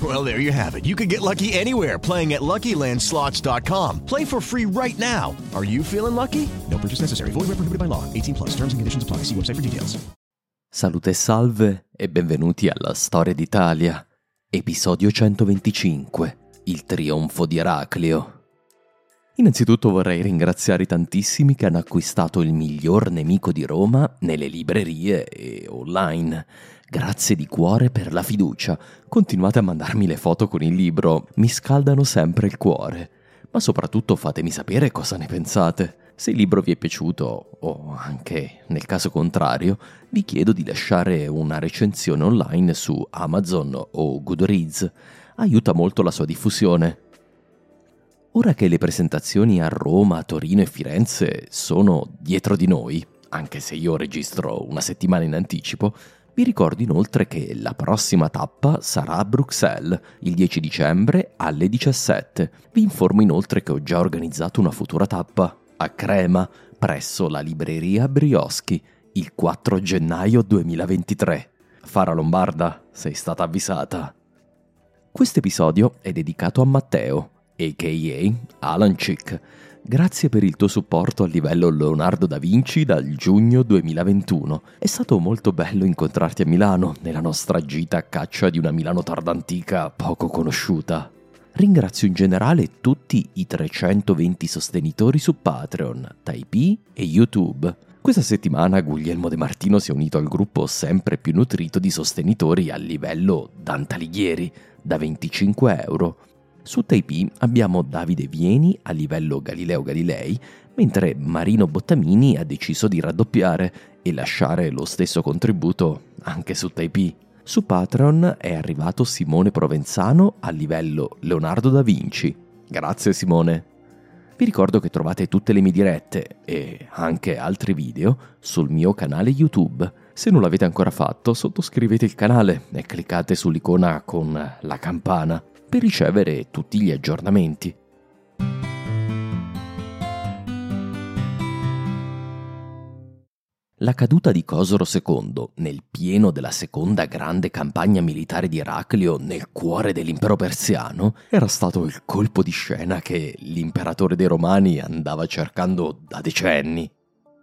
Well, there you have it. You can get lucky anywhere playing at LuckyLandSlots.com. Play for free right now. Are you feeling lucky? No purchase necessary. Void where prohibited by law. 18 plus. Terms and conditions apply. See website for details. Salute e salve e benvenuti alla Storia d'Italia. Episodio 125. Il trionfo di Eraclio. Innanzitutto vorrei ringraziare i tantissimi che hanno acquistato il miglior nemico di Roma nelle librerie e online. Grazie di cuore per la fiducia. Continuate a mandarmi le foto con il libro, mi scaldano sempre il cuore. Ma soprattutto fatemi sapere cosa ne pensate. Se il libro vi è piaciuto, o anche nel caso contrario, vi chiedo di lasciare una recensione online su Amazon o Goodreads. Aiuta molto la sua diffusione. Ora che le presentazioni a Roma, Torino e Firenze sono dietro di noi, anche se io registro una settimana in anticipo, vi ricordo inoltre che la prossima tappa sarà a Bruxelles il 10 dicembre alle 17. Vi informo inoltre che ho già organizzato una futura tappa a Crema presso la libreria Brioschi il 4 gennaio 2023. Fara Lombarda, sei stata avvisata. Questo episodio è dedicato a Matteo, a.k.a. Alan Chick. Grazie per il tuo supporto a livello Leonardo da Vinci dal giugno 2021. È stato molto bello incontrarti a Milano, nella nostra gita a caccia di una Milano tardantica poco conosciuta. Ringrazio in generale tutti i 320 sostenitori su Patreon, Typee e YouTube. Questa settimana Guglielmo De Martino si è unito al gruppo sempre più nutrito di sostenitori a livello Dante Alighieri, da 25 euro. Su Taipei abbiamo Davide Vieni a livello Galileo Galilei, mentre Marino Bottamini ha deciso di raddoppiare e lasciare lo stesso contributo anche su Taipei. Su Patreon è arrivato Simone Provenzano a livello Leonardo da Vinci. Grazie Simone. Vi ricordo che trovate tutte le mie dirette e anche altri video sul mio canale YouTube. Se non l'avete ancora fatto, sottoscrivete il canale e cliccate sull'icona con la campana per ricevere tutti gli aggiornamenti. La caduta di Cosoro II, nel pieno della seconda grande campagna militare di Eraclio nel cuore dell'impero persiano, era stato il colpo di scena che l'imperatore dei Romani andava cercando da decenni.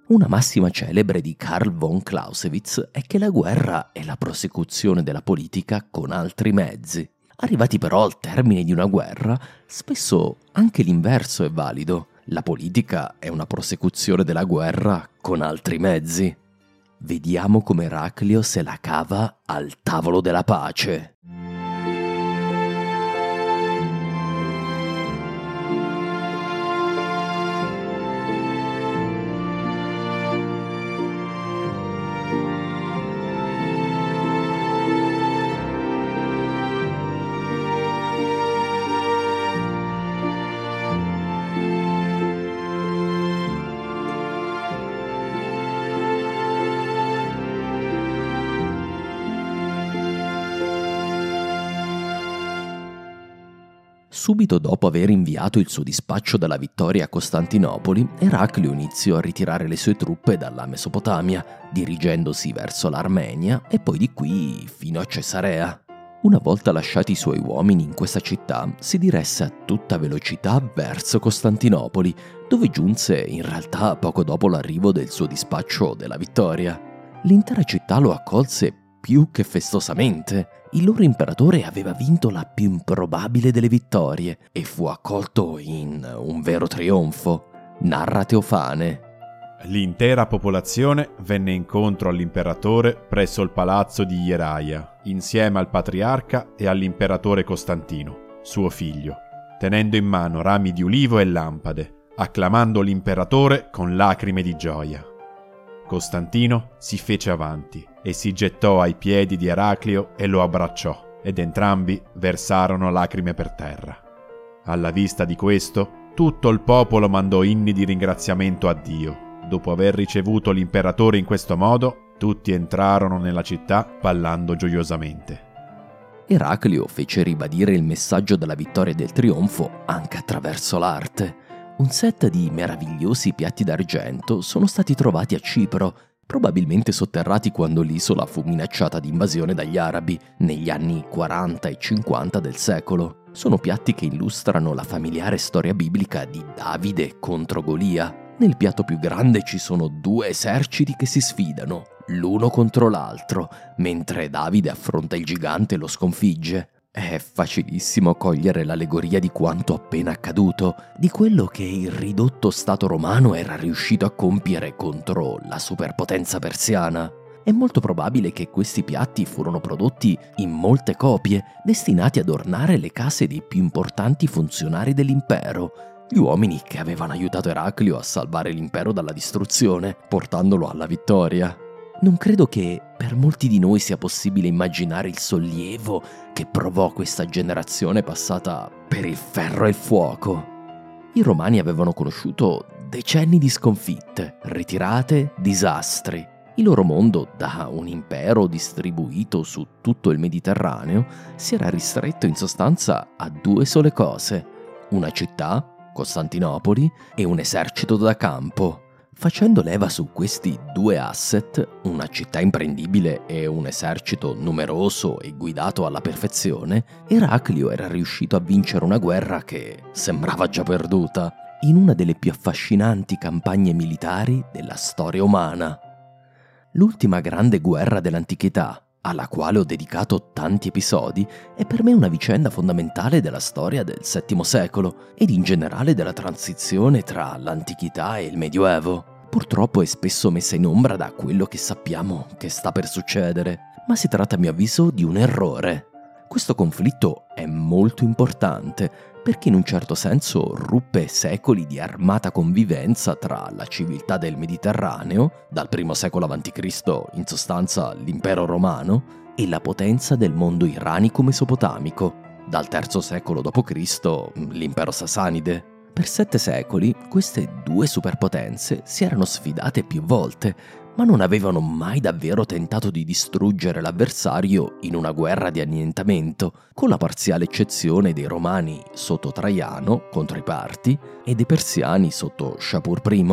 Una massima celebre di Karl von Clausewitz è che la guerra è la prosecuzione della politica con altri mezzi. Arrivati però al termine di una guerra, spesso anche l'inverso è valido. La politica è una prosecuzione della guerra con altri mezzi. Vediamo come Eraclio se la cava al tavolo della pace. Subito dopo aver inviato il suo dispaccio dalla vittoria a Costantinopoli, Eraclio iniziò a ritirare le sue truppe dalla Mesopotamia, dirigendosi verso l'Armenia e poi di qui fino a Cesarea. Una volta lasciati i suoi uomini in questa città, si diresse a tutta velocità verso Costantinopoli, dove giunse in realtà poco dopo l'arrivo del suo dispaccio della vittoria. L'intera città lo accolse più che festosamente. Il loro imperatore aveva vinto la più improbabile delle vittorie e fu accolto in un vero trionfo. Narra Teofane. L'intera popolazione venne incontro all'imperatore presso il palazzo di Ieraia, insieme al patriarca e all'imperatore Costantino, suo figlio, tenendo in mano rami di ulivo e lampade, acclamando l'imperatore con lacrime di gioia. Costantino si fece avanti e si gettò ai piedi di Eraclio e lo abbracciò, ed entrambi versarono lacrime per terra. Alla vista di questo, tutto il popolo mandò inni di ringraziamento a Dio. Dopo aver ricevuto l'imperatore in questo modo, tutti entrarono nella città ballando gioiosamente. Eraclio fece ribadire il messaggio della vittoria e del trionfo anche attraverso l'arte. Un set di meravigliosi piatti d'argento sono stati trovati a Cipro, probabilmente sotterrati quando l'isola fu minacciata di invasione dagli arabi negli anni 40 e 50 del secolo. Sono piatti che illustrano la familiare storia biblica di Davide contro Golia. Nel piatto più grande ci sono due eserciti che si sfidano, l'uno contro l'altro, mentre Davide affronta il gigante e lo sconfigge. È facilissimo cogliere l'allegoria di quanto appena accaduto, di quello che il ridotto Stato romano era riuscito a compiere contro la superpotenza persiana. È molto probabile che questi piatti furono prodotti in molte copie, destinati ad ornare le case dei più importanti funzionari dell'impero, gli uomini che avevano aiutato Eraclio a salvare l'impero dalla distruzione, portandolo alla vittoria. Non credo che per molti di noi sia possibile immaginare il sollievo che provò questa generazione passata per il ferro e il fuoco. I romani avevano conosciuto decenni di sconfitte, ritirate, disastri. Il loro mondo, da un impero distribuito su tutto il Mediterraneo, si era ristretto in sostanza a due sole cose, una città, Costantinopoli, e un esercito da campo, Facendo leva su questi due asset, una città imprendibile e un esercito numeroso e guidato alla perfezione, Eraclio era riuscito a vincere una guerra che sembrava già perduta, in una delle più affascinanti campagne militari della storia umana. L'ultima grande guerra dell'antichità, alla quale ho dedicato tanti episodi, è per me una vicenda fondamentale della storia del VII secolo ed in generale della transizione tra l'antichità e il Medioevo. Purtroppo è spesso messa in ombra da quello che sappiamo che sta per succedere, ma si tratta a mio avviso di un errore. Questo conflitto è molto importante perché in un certo senso ruppe secoli di armata convivenza tra la civiltà del Mediterraneo, dal primo secolo a.C. in sostanza l'impero romano, e la potenza del mondo iranico-mesopotamico, dal III secolo d.C. l'impero sasanide. Per sette secoli queste due superpotenze si erano sfidate più volte, ma non avevano mai davvero tentato di distruggere l'avversario in una guerra di annientamento, con la parziale eccezione dei romani sotto Traiano contro i Parti e dei persiani sotto Shapur I.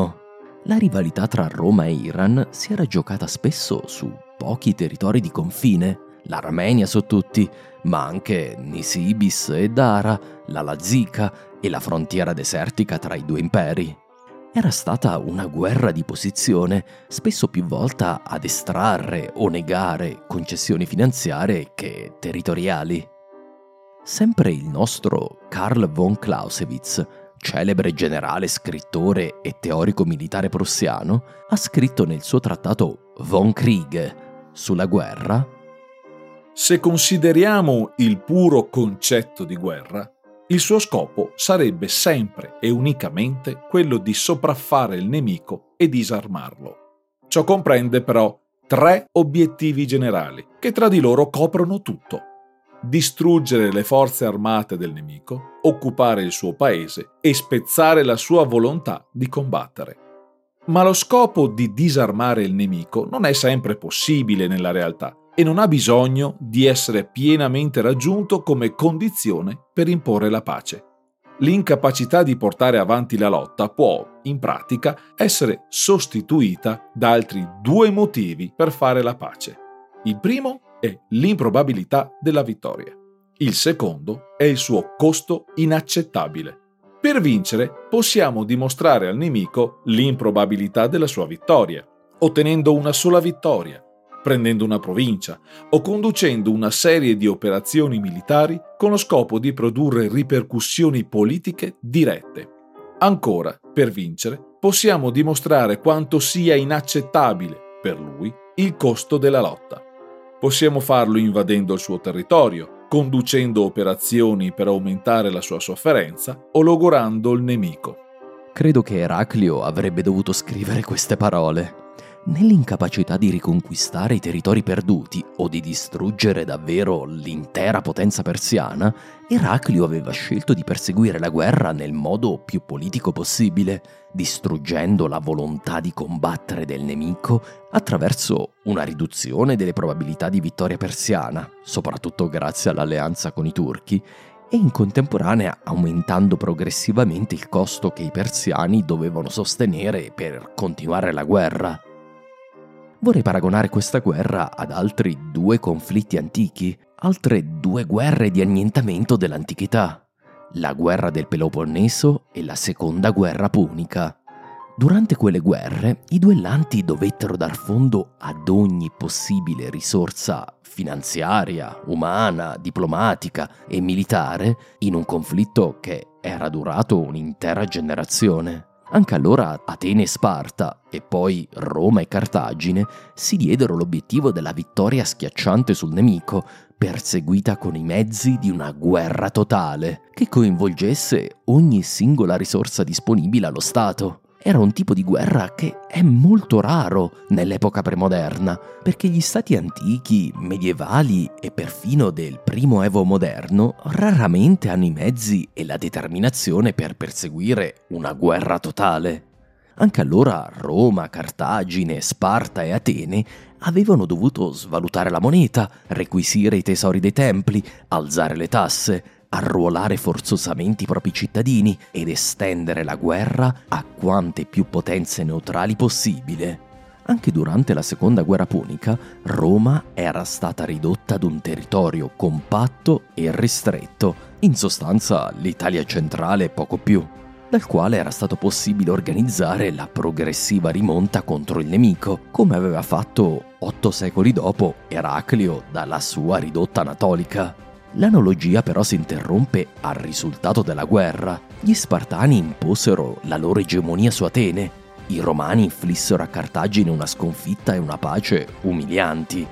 La rivalità tra Roma e Iran si era giocata spesso su pochi territori di confine, l'Armenia su tutti, ma anche Nisibis e Dara, la Lazica e la frontiera desertica tra i due imperi. Era stata una guerra di posizione, spesso più volta ad estrarre o negare concessioni finanziarie che territoriali. Sempre il nostro Karl von Clausewitz, celebre generale, scrittore e teorico militare prussiano, ha scritto nel suo trattato Von Krieg sulla guerra Se consideriamo il puro concetto di guerra, il suo scopo sarebbe sempre e unicamente quello di sopraffare il nemico e disarmarlo. Ciò comprende però tre obiettivi generali che tra di loro coprono tutto. Distruggere le forze armate del nemico, occupare il suo paese e spezzare la sua volontà di combattere. Ma lo scopo di disarmare il nemico non è sempre possibile nella realtà e non ha bisogno di essere pienamente raggiunto come condizione per imporre la pace. L'incapacità di portare avanti la lotta può, in pratica, essere sostituita da altri due motivi per fare la pace. Il primo è l'improbabilità della vittoria. Il secondo è il suo costo inaccettabile. Per vincere possiamo dimostrare al nemico l'improbabilità della sua vittoria, ottenendo una sola vittoria, prendendo una provincia o conducendo una serie di operazioni militari con lo scopo di produrre ripercussioni politiche dirette. Ancora, per vincere, possiamo dimostrare quanto sia inaccettabile per lui il costo della lotta. Possiamo farlo invadendo il suo territorio, conducendo operazioni per aumentare la sua sofferenza o logorando il nemico. Credo che Eraclio avrebbe dovuto scrivere queste parole. Nell'incapacità di riconquistare i territori perduti o di distruggere davvero l'intera potenza persiana, Eraclio aveva scelto di perseguire la guerra nel modo più politico possibile, distruggendo la volontà di combattere del nemico attraverso una riduzione delle probabilità di vittoria persiana, soprattutto grazie all'alleanza con i turchi, e in contemporanea aumentando progressivamente il costo che i persiani dovevano sostenere per continuare la guerra. Vorrei paragonare questa guerra ad altri due conflitti antichi, altre due guerre di annientamento dell'antichità, la guerra del Peloponneso e la seconda guerra punica. Durante quelle guerre i duellanti dovettero dar fondo ad ogni possibile risorsa finanziaria, umana, diplomatica e militare in un conflitto che era durato un'intera generazione. Anche allora Atene e Sparta, e poi Roma e Cartagine, si diedero l'obiettivo della vittoria schiacciante sul nemico, perseguita con i mezzi di una guerra totale, che coinvolgesse ogni singola risorsa disponibile allo Stato era un tipo di guerra che è molto raro nell'epoca premoderna, perché gli stati antichi, medievali e perfino del primo Evo moderno raramente hanno i mezzi e la determinazione per perseguire una guerra totale. Anche allora Roma, Cartagine, Sparta e Atene avevano dovuto svalutare la moneta, requisire i tesori dei templi, alzare le tasse, arruolare forzosamente i propri cittadini ed estendere la guerra a quante più potenze neutrali possibile. Anche durante la seconda guerra punica, Roma era stata ridotta ad un territorio compatto e ristretto, in sostanza l'Italia centrale poco più, dal quale era stato possibile organizzare la progressiva rimonta contro il nemico, come aveva fatto otto secoli dopo Eraclio dalla sua ridotta anatolica. L'analogia però si interrompe al risultato della guerra. Gli Spartani imposero la loro egemonia su Atene, i Romani inflissero a Cartagine una sconfitta e una pace umilianti.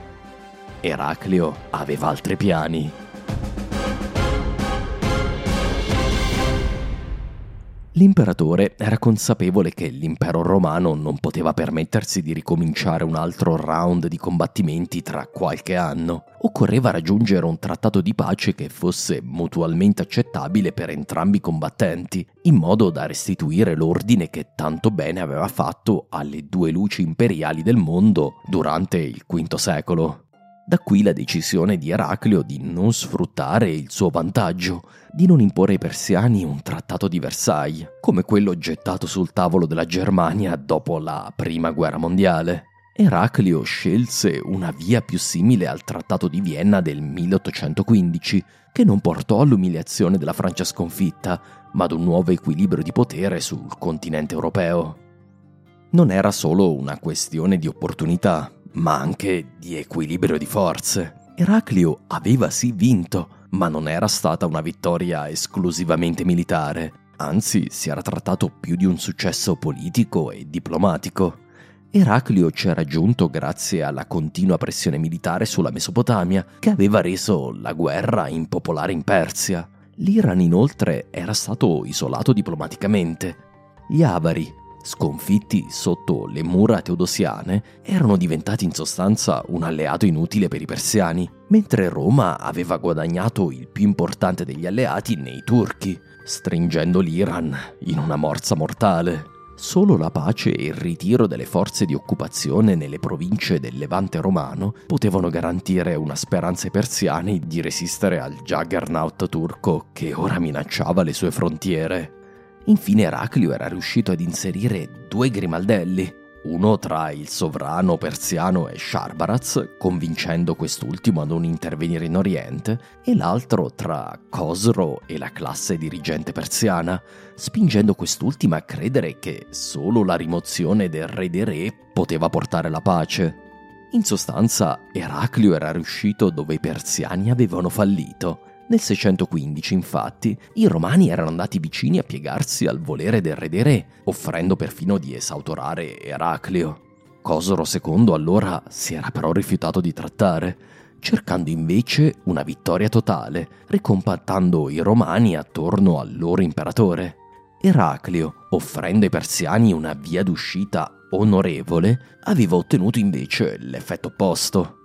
Eraclio aveva altri piani. L'imperatore era consapevole che l'impero romano non poteva permettersi di ricominciare un altro round di combattimenti tra qualche anno. Occorreva raggiungere un trattato di pace che fosse mutualmente accettabile per entrambi i combattenti, in modo da restituire l'ordine che tanto bene aveva fatto alle due luci imperiali del mondo durante il V secolo. Da qui la decisione di Eraclio di non sfruttare il suo vantaggio, di non imporre ai persiani un trattato di Versailles, come quello gettato sul tavolo della Germania dopo la Prima Guerra Mondiale. Eraclio scelse una via più simile al Trattato di Vienna del 1815, che non portò all'umiliazione della Francia sconfitta, ma ad un nuovo equilibrio di potere sul continente europeo. Non era solo una questione di opportunità, ma anche di equilibrio di forze. Eraclio aveva sì vinto, ma non era stata una vittoria esclusivamente militare, anzi si era trattato più di un successo politico e diplomatico. Eraclio ci era giunto grazie alla continua pressione militare sulla Mesopotamia, che aveva reso la guerra impopolare in Persia. L'Iran inoltre era stato isolato diplomaticamente. Gli Avari, sconfitti sotto le mura teodosiane, erano diventati in sostanza un alleato inutile per i persiani, mentre Roma aveva guadagnato il più importante degli alleati nei turchi, stringendo l'Iran in una morsa mortale. Solo la pace e il ritiro delle forze di occupazione nelle province del Levante romano potevano garantire una speranza ai persiani di resistere al juggernaut turco che ora minacciava le sue frontiere. Infine Eraclio era riuscito ad inserire due grimaldelli, uno tra il sovrano persiano e Sharbaraz, convincendo quest'ultimo a non intervenire in Oriente, e l'altro tra Cosro e la classe dirigente persiana, spingendo quest'ultima a credere che solo la rimozione del re dei re poteva portare la pace. In sostanza, Eraclio era riuscito dove i persiani avevano fallito. Nel 615, infatti, i romani erano andati vicini a piegarsi al volere del re dei re, offrendo perfino di esautorare Eraclio. Cosoro II allora si era però rifiutato di trattare, cercando invece una vittoria totale, ricompattando i romani attorno al loro imperatore. Eraclio, offrendo ai persiani una via d'uscita onorevole, aveva ottenuto invece l'effetto opposto.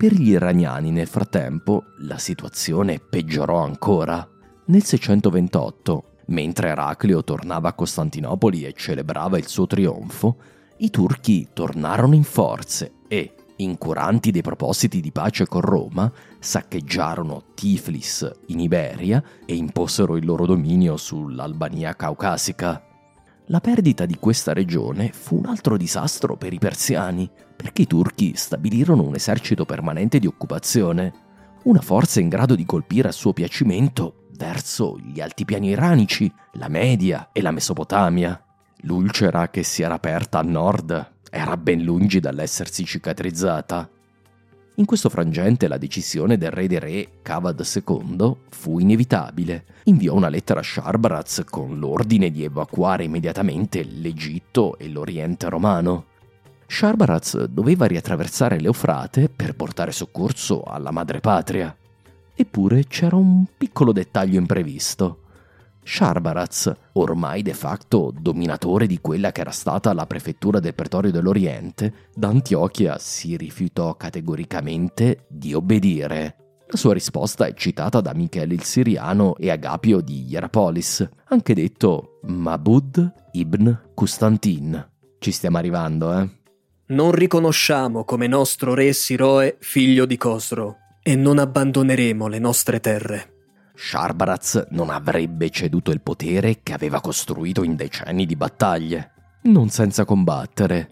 Per gli iraniani nel frattempo la situazione peggiorò ancora. Nel 628, mentre Eraclio tornava a Costantinopoli e celebrava il suo trionfo, i turchi tornarono in forze e, incuranti dei propositi di pace con Roma, saccheggiarono Tiflis in Iberia e imposero il loro dominio sull'Albania caucasica. La perdita di questa regione fu un altro disastro per i persiani, perché i turchi stabilirono un esercito permanente di occupazione, una forza in grado di colpire a suo piacimento verso gli altipiani iranici, la Media e la Mesopotamia. L'ulcera che si era aperta a nord era ben lungi dall'essersi cicatrizzata. In questo frangente la decisione del re dei re, Cavad II, fu inevitabile. Inviò una lettera a Sharbaraz con l'ordine di evacuare immediatamente l'Egitto e l'Oriente romano. Sharbaraz doveva riattraversare l'Eufrate per portare soccorso alla madrepatria. Eppure c'era un piccolo dettaglio imprevisto. Sharbaraz, ormai de facto dominatore di quella che era stata la prefettura del pretorio dell'Oriente, da Antiochia si rifiutò categoricamente di obbedire. La sua risposta è citata da Michele il Siriano e Agapio di Hierapolis, anche detto Mabud ibn Custantin. Ci stiamo arrivando, eh? Non riconosciamo come nostro re Siroe figlio di Cosro e non abbandoneremo le nostre terre. Sharbaraz non avrebbe ceduto il potere che aveva costruito in decenni di battaglie, non senza combattere.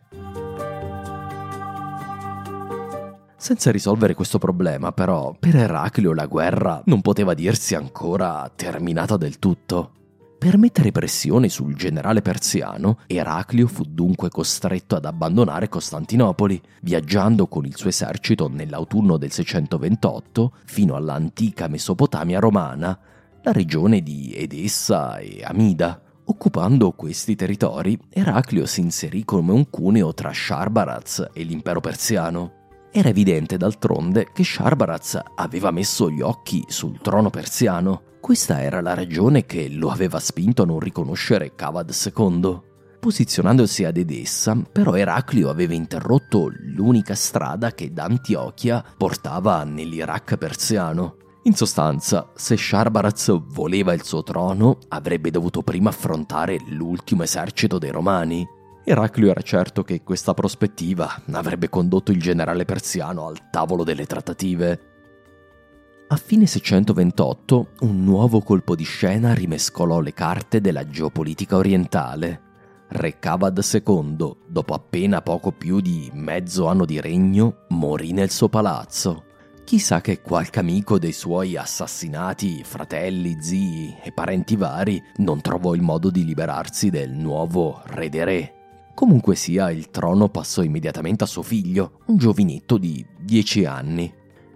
Senza risolvere questo problema, però, per Eraclio la guerra non poteva dirsi ancora terminata del tutto. Per mettere pressione sul generale persiano, Eraclio fu dunque costretto ad abbandonare Costantinopoli, viaggiando con il suo esercito nell'autunno del 628 fino all'antica Mesopotamia romana, la regione di Edessa e Amida. Occupando questi territori, Eraclio si inserì come un cuneo tra Sharbaraz e l'impero persiano. Era evidente d'altronde che Sharbaraz aveva messo gli occhi sul trono persiano. Questa era la ragione che lo aveva spinto a non riconoscere Cavad II. Posizionandosi ad Edessa, però Eraclio aveva interrotto l'unica strada che da Antiochia portava nell'Iraq persiano. In sostanza, se Sharbaraz voleva il suo trono, avrebbe dovuto prima affrontare l'ultimo esercito dei Romani. Eraclio era certo che questa prospettiva avrebbe condotto il generale persiano al tavolo delle trattative. A fine 628 un nuovo colpo di scena rimescolò le carte della geopolitica orientale. Re Cavad II, dopo appena poco più di mezzo anno di regno, morì nel suo palazzo. Chissà che qualche amico dei suoi assassinati fratelli, zii e parenti vari non trovò il modo di liberarsi del nuovo re dei re. Comunque sia, il trono passò immediatamente a suo figlio, un giovinetto di 10 anni.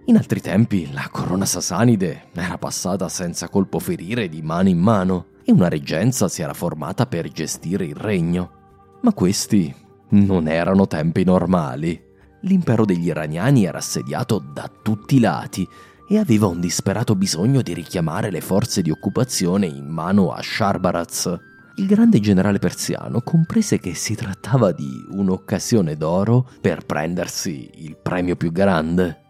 In altri tempi la corona sasanide era passata senza colpo ferire di mano in mano e una reggenza si era formata per gestire il regno. Ma questi non erano tempi normali. L'impero degli iraniani era assediato da tutti i lati e aveva un disperato bisogno di richiamare le forze di occupazione in mano a Sharbaraz. Il grande generale persiano comprese che si trattava di un'occasione d'oro per prendersi il premio più grande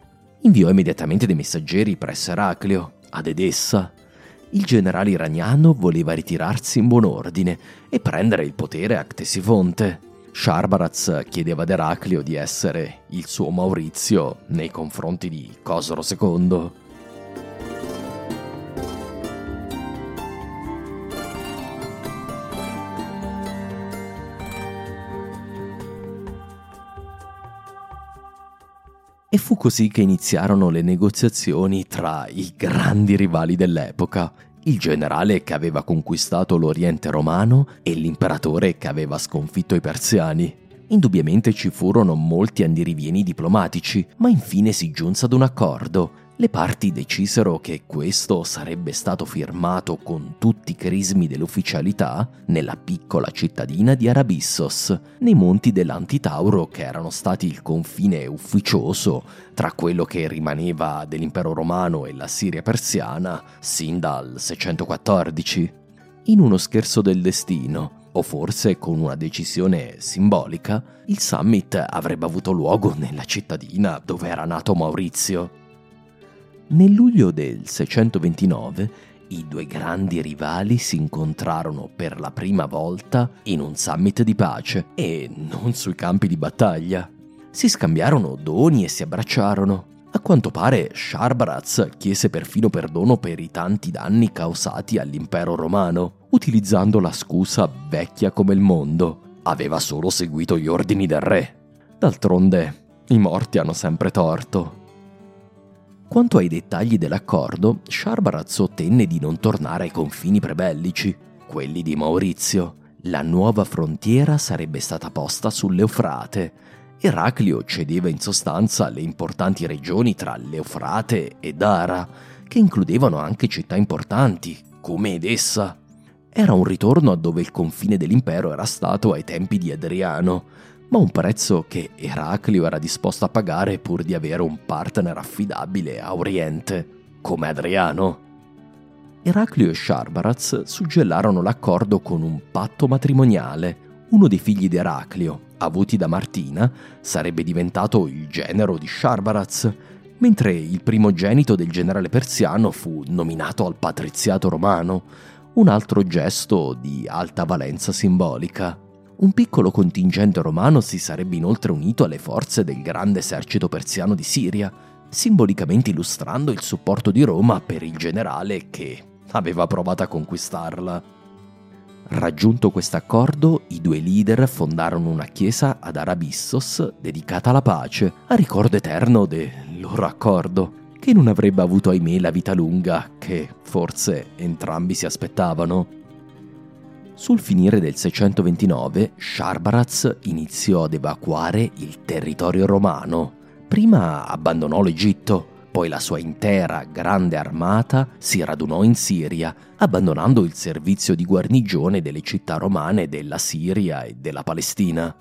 inviò immediatamente dei messaggeri presso Eraclio, ad Edessa. il generale iraniano voleva ritirarsi in buon ordine e prendere il potere a Ctesifonte. Sharbaraz chiedeva ad Eraclio di essere il suo Maurizio nei confronti di Cosro II. E fu così che iniziarono le negoziazioni tra i grandi rivali dell'epoca, il generale che aveva conquistato l'Oriente romano e l'imperatore che aveva sconfitto i persiani. Indubbiamente ci furono molti andirivieni diplomatici, ma infine si giunse ad un accordo le parti decisero che questo sarebbe stato firmato con tutti i crismi dell'ufficialità nella piccola cittadina di Arabissos, nei monti dell'Antitauro che erano stati il confine ufficioso tra quello che rimaneva dell'impero romano e la Siria persiana sin dal 614. In uno scherzo del destino, o forse con una decisione simbolica, il summit avrebbe avuto luogo nella cittadina dove era nato Maurizio. Nel luglio del 629 i due grandi rivali si incontrarono per la prima volta in un summit di pace e non sui campi di battaglia. Si scambiarono doni e si abbracciarono. A quanto pare Sharbaraz chiese perfino perdono per i tanti danni causati all'impero romano, utilizzando la scusa vecchia come il mondo. Aveva solo seguito gli ordini del re. D'altronde, i morti hanno sempre torto. Quanto ai dettagli dell'accordo, Sharbaraz ottenne di non tornare ai confini prebellici, quelli di Maurizio. La nuova frontiera sarebbe stata posta sull'Eufrate. Eraclio cedeva in sostanza le importanti regioni tra l'Eufrate e Dara, che includevano anche città importanti, come Edessa. Era un ritorno a dove il confine dell'impero era stato ai tempi di Adriano, ma un prezzo che Eraclio era disposto a pagare pur di avere un partner affidabile a Oriente, come Adriano. Eraclio e Sharbaraz suggellarono l'accordo con un patto matrimoniale. Uno dei figli di Eraclio, avuti da Martina, sarebbe diventato il genero di Sharbaraz, mentre il primogenito del generale persiano fu nominato al patriziato romano, un altro gesto di alta valenza simbolica. Un piccolo contingente romano si sarebbe inoltre unito alle forze del grande esercito persiano di Siria, simbolicamente illustrando il supporto di Roma per il generale che aveva provato a conquistarla. Raggiunto questo accordo, i due leader fondarono una chiesa ad Arabissos dedicata alla pace, a ricordo eterno del loro accordo, che non avrebbe avuto ahimè la vita lunga che forse entrambi si aspettavano. Sul finire del 629, Sharbaraz iniziò ad evacuare il territorio romano. Prima abbandonò l'Egitto, poi la sua intera grande armata si radunò in Siria, abbandonando il servizio di guarnigione delle città romane della Siria e della Palestina.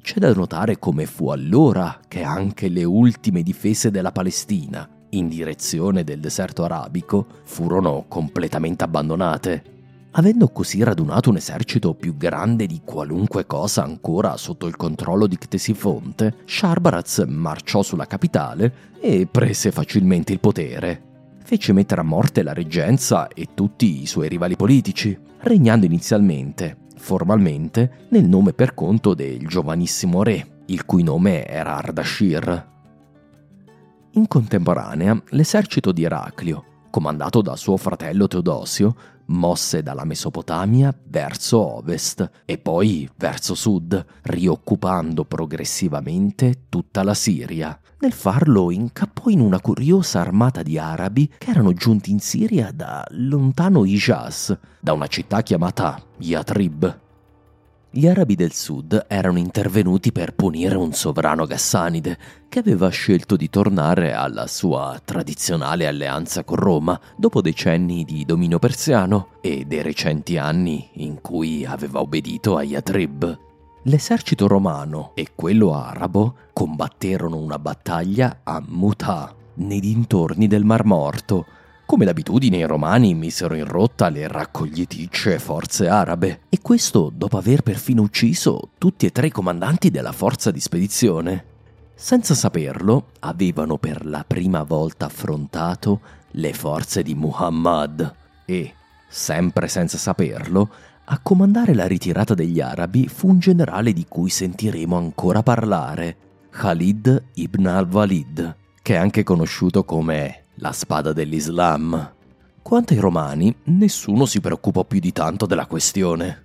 C'è da notare come fu allora che anche le ultime difese della Palestina, in direzione del deserto arabico, furono completamente abbandonate. Avendo così radunato un esercito più grande di qualunque cosa ancora sotto il controllo di Ctesifonte, Sharbaraz marciò sulla capitale e prese facilmente il potere. Fece mettere a morte la reggenza e tutti i suoi rivali politici, regnando inizialmente, formalmente, nel nome per conto del giovanissimo re, il cui nome era Ardashir. In contemporanea, l'esercito di Eraclio, comandato da suo fratello Teodosio, mosse dalla Mesopotamia verso ovest e poi verso sud, rioccupando progressivamente tutta la Siria. Nel farlo incappò in una curiosa armata di arabi che erano giunti in Siria da lontano Hijaz, da una città chiamata Yatrib. Gli arabi del sud erano intervenuti per punire un sovrano gassanide che aveva scelto di tornare alla sua tradizionale alleanza con Roma dopo decenni di dominio persiano e dei recenti anni in cui aveva obbedito a Yatrib. L'esercito romano e quello arabo combatterono una battaglia a Muta, nei dintorni del Mar Morto, come d'abitudine i romani misero in rotta le raccogliticce forze arabe, e questo dopo aver perfino ucciso tutti e tre i comandanti della forza di spedizione. Senza saperlo, avevano per la prima volta affrontato le forze di Muhammad. e, sempre senza saperlo, a comandare la ritirata degli arabi fu un generale di cui sentiremo ancora parlare, Khalid ibn al-Walid, che è anche conosciuto come la spada dell'Islam. Quanto ai romani, nessuno si preoccupò più di tanto della questione.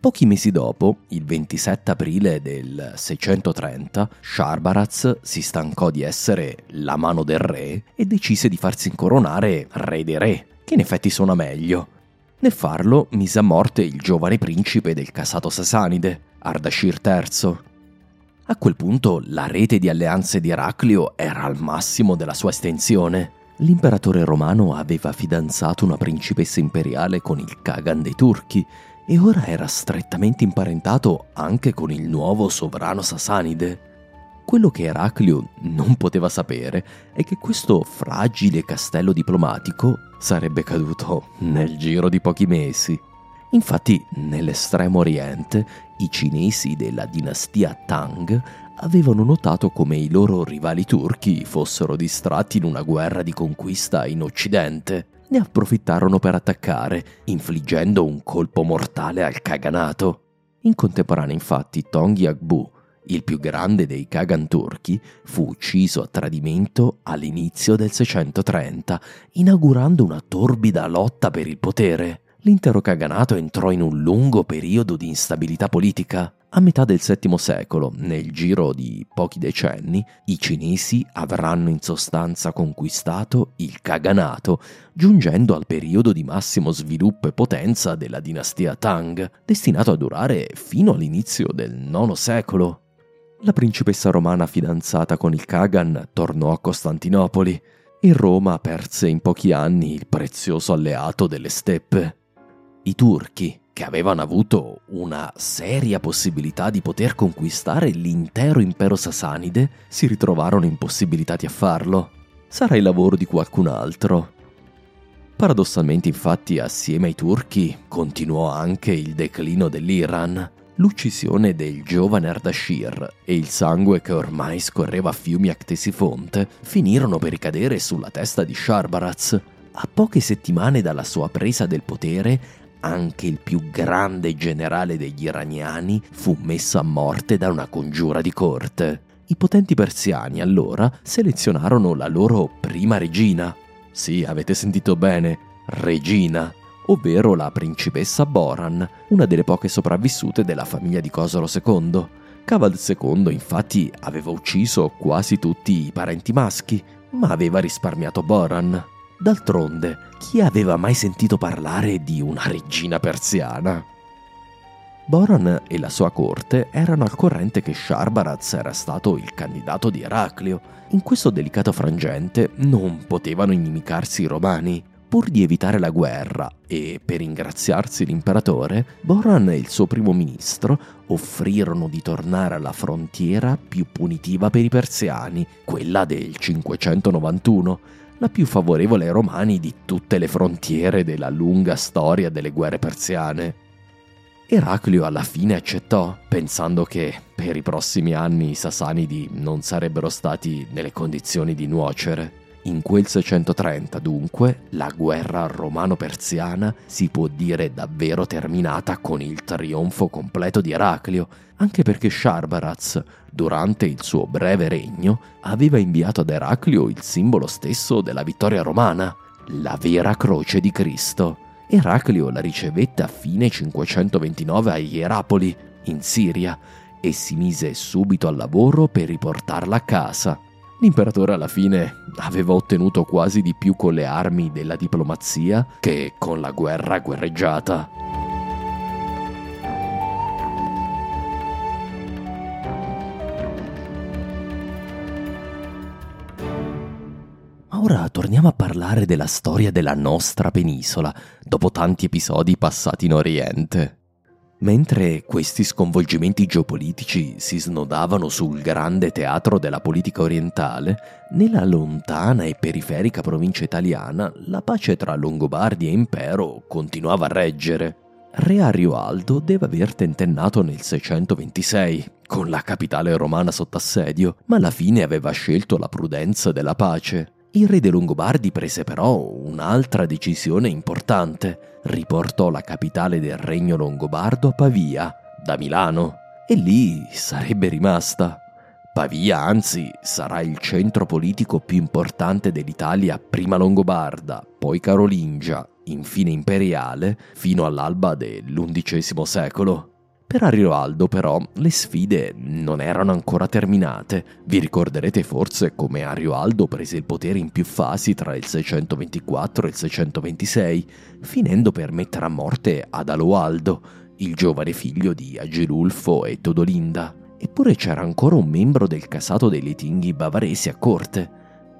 Pochi mesi dopo, il 27 aprile del 630, Sharbaraz si stancò di essere la mano del re e decise di farsi incoronare re dei re, che in effetti suona meglio. Nel farlo mise a morte il giovane principe del casato Sasanide, Ardashir III. A quel punto la rete di alleanze di Eraclio era al massimo della sua estensione. L'imperatore romano aveva fidanzato una principessa imperiale con il Kagan dei turchi e ora era strettamente imparentato anche con il nuovo sovrano sasanide. Quello che Eraclio non poteva sapere è che questo fragile castello diplomatico sarebbe caduto nel giro di pochi mesi. Infatti, nell'estremo oriente, i cinesi della dinastia Tang avevano notato come i loro rivali turchi fossero distratti in una guerra di conquista in Occidente ne approfittarono per attaccare, infliggendo un colpo mortale al Kaganato. In contemporanea, infatti, Tonghi Agbu, il più grande dei Kagan turchi, fu ucciso a tradimento all'inizio del 630, inaugurando una torbida lotta per il potere. L'intero Kaganato entrò in un lungo periodo di instabilità politica. A metà del VII secolo, nel giro di pochi decenni, i cinesi avranno in sostanza conquistato il Kaganato, giungendo al periodo di massimo sviluppo e potenza della dinastia Tang, destinato a durare fino all'inizio del IX secolo. La principessa romana fidanzata con il Kagan tornò a Costantinopoli e Roma perse in pochi anni il prezioso alleato delle steppe. I turchi, che avevano avuto una seria possibilità di poter conquistare l'intero impero sasanide, si ritrovarono impossibilitati a farlo. Sarà il lavoro di qualcun altro. Paradossalmente, infatti, assieme ai turchi continuò anche il declino dell'Iran, l'uccisione del giovane Ardashir e il sangue che ormai scorreva a fiumi a Ctesifonte finirono per ricadere sulla testa di Sharbaraz. A poche settimane dalla sua presa del potere, anche il più grande generale degli iraniani fu messo a morte da una congiura di corte. I potenti persiani allora selezionarono la loro prima regina. Sì, avete sentito bene, regina, ovvero la principessa Boran, una delle poche sopravvissute della famiglia di Cosolo II. Cavad II infatti aveva ucciso quasi tutti i parenti maschi, ma aveva risparmiato Boran. D'altronde, chi aveva mai sentito parlare di una regina persiana? Boran e la sua corte erano al corrente che Sharbaraz era stato il candidato di Eraclio. In questo delicato frangente non potevano inimicarsi i romani. Pur di evitare la guerra e per ringraziarsi l'imperatore, Boran e il suo primo ministro offrirono di tornare alla frontiera più punitiva per i persiani, quella del 591, la più favorevole ai romani di tutte le frontiere della lunga storia delle guerre persiane. Eraclio alla fine accettò, pensando che per i prossimi anni i Sasanidi non sarebbero stati nelle condizioni di nuocere. In quel 630, dunque, la guerra romano-persiana si può dire davvero terminata con il trionfo completo di Eraclio, anche perché Sharbaraz, durante il suo breve regno, aveva inviato ad Eraclio il simbolo stesso della vittoria romana, la vera croce di Cristo. Eraclio la ricevette a fine 529 a Ierapoli, in Siria, e si mise subito al lavoro per riportarla a casa. L'imperatore alla fine aveva ottenuto quasi di più con le armi della diplomazia che con la guerra guerreggiata. Ora torniamo a parlare della storia della nostra penisola, dopo tanti episodi passati in Oriente. Mentre questi sconvolgimenti geopolitici si snodavano sul grande teatro della politica orientale, nella lontana e periferica provincia italiana la pace tra Longobardi e Impero continuava a reggere. Re Arioaldo deve aver tentennato nel 626, con la capitale romana sotto assedio, ma alla fine aveva scelto la prudenza della pace Il re dei Longobardi prese però un'altra decisione importante. Riportò la capitale del regno longobardo a Pavia, da Milano, e lì sarebbe rimasta. Pavia, anzi, sarà il centro politico più importante dell'Italia, prima longobarda, poi carolingia, infine imperiale, fino all'alba dell'undicesimo secolo. Per Arioaldo però le sfide non erano ancora terminate. Vi ricorderete forse come Arioaldo prese il potere in più fasi tra il 624 e il 626, finendo per mettere a morte Adaloaldo, il giovane figlio di Agilulfo e Todolinda. Eppure c'era ancora un membro del casato dei litinghi bavaresi a corte,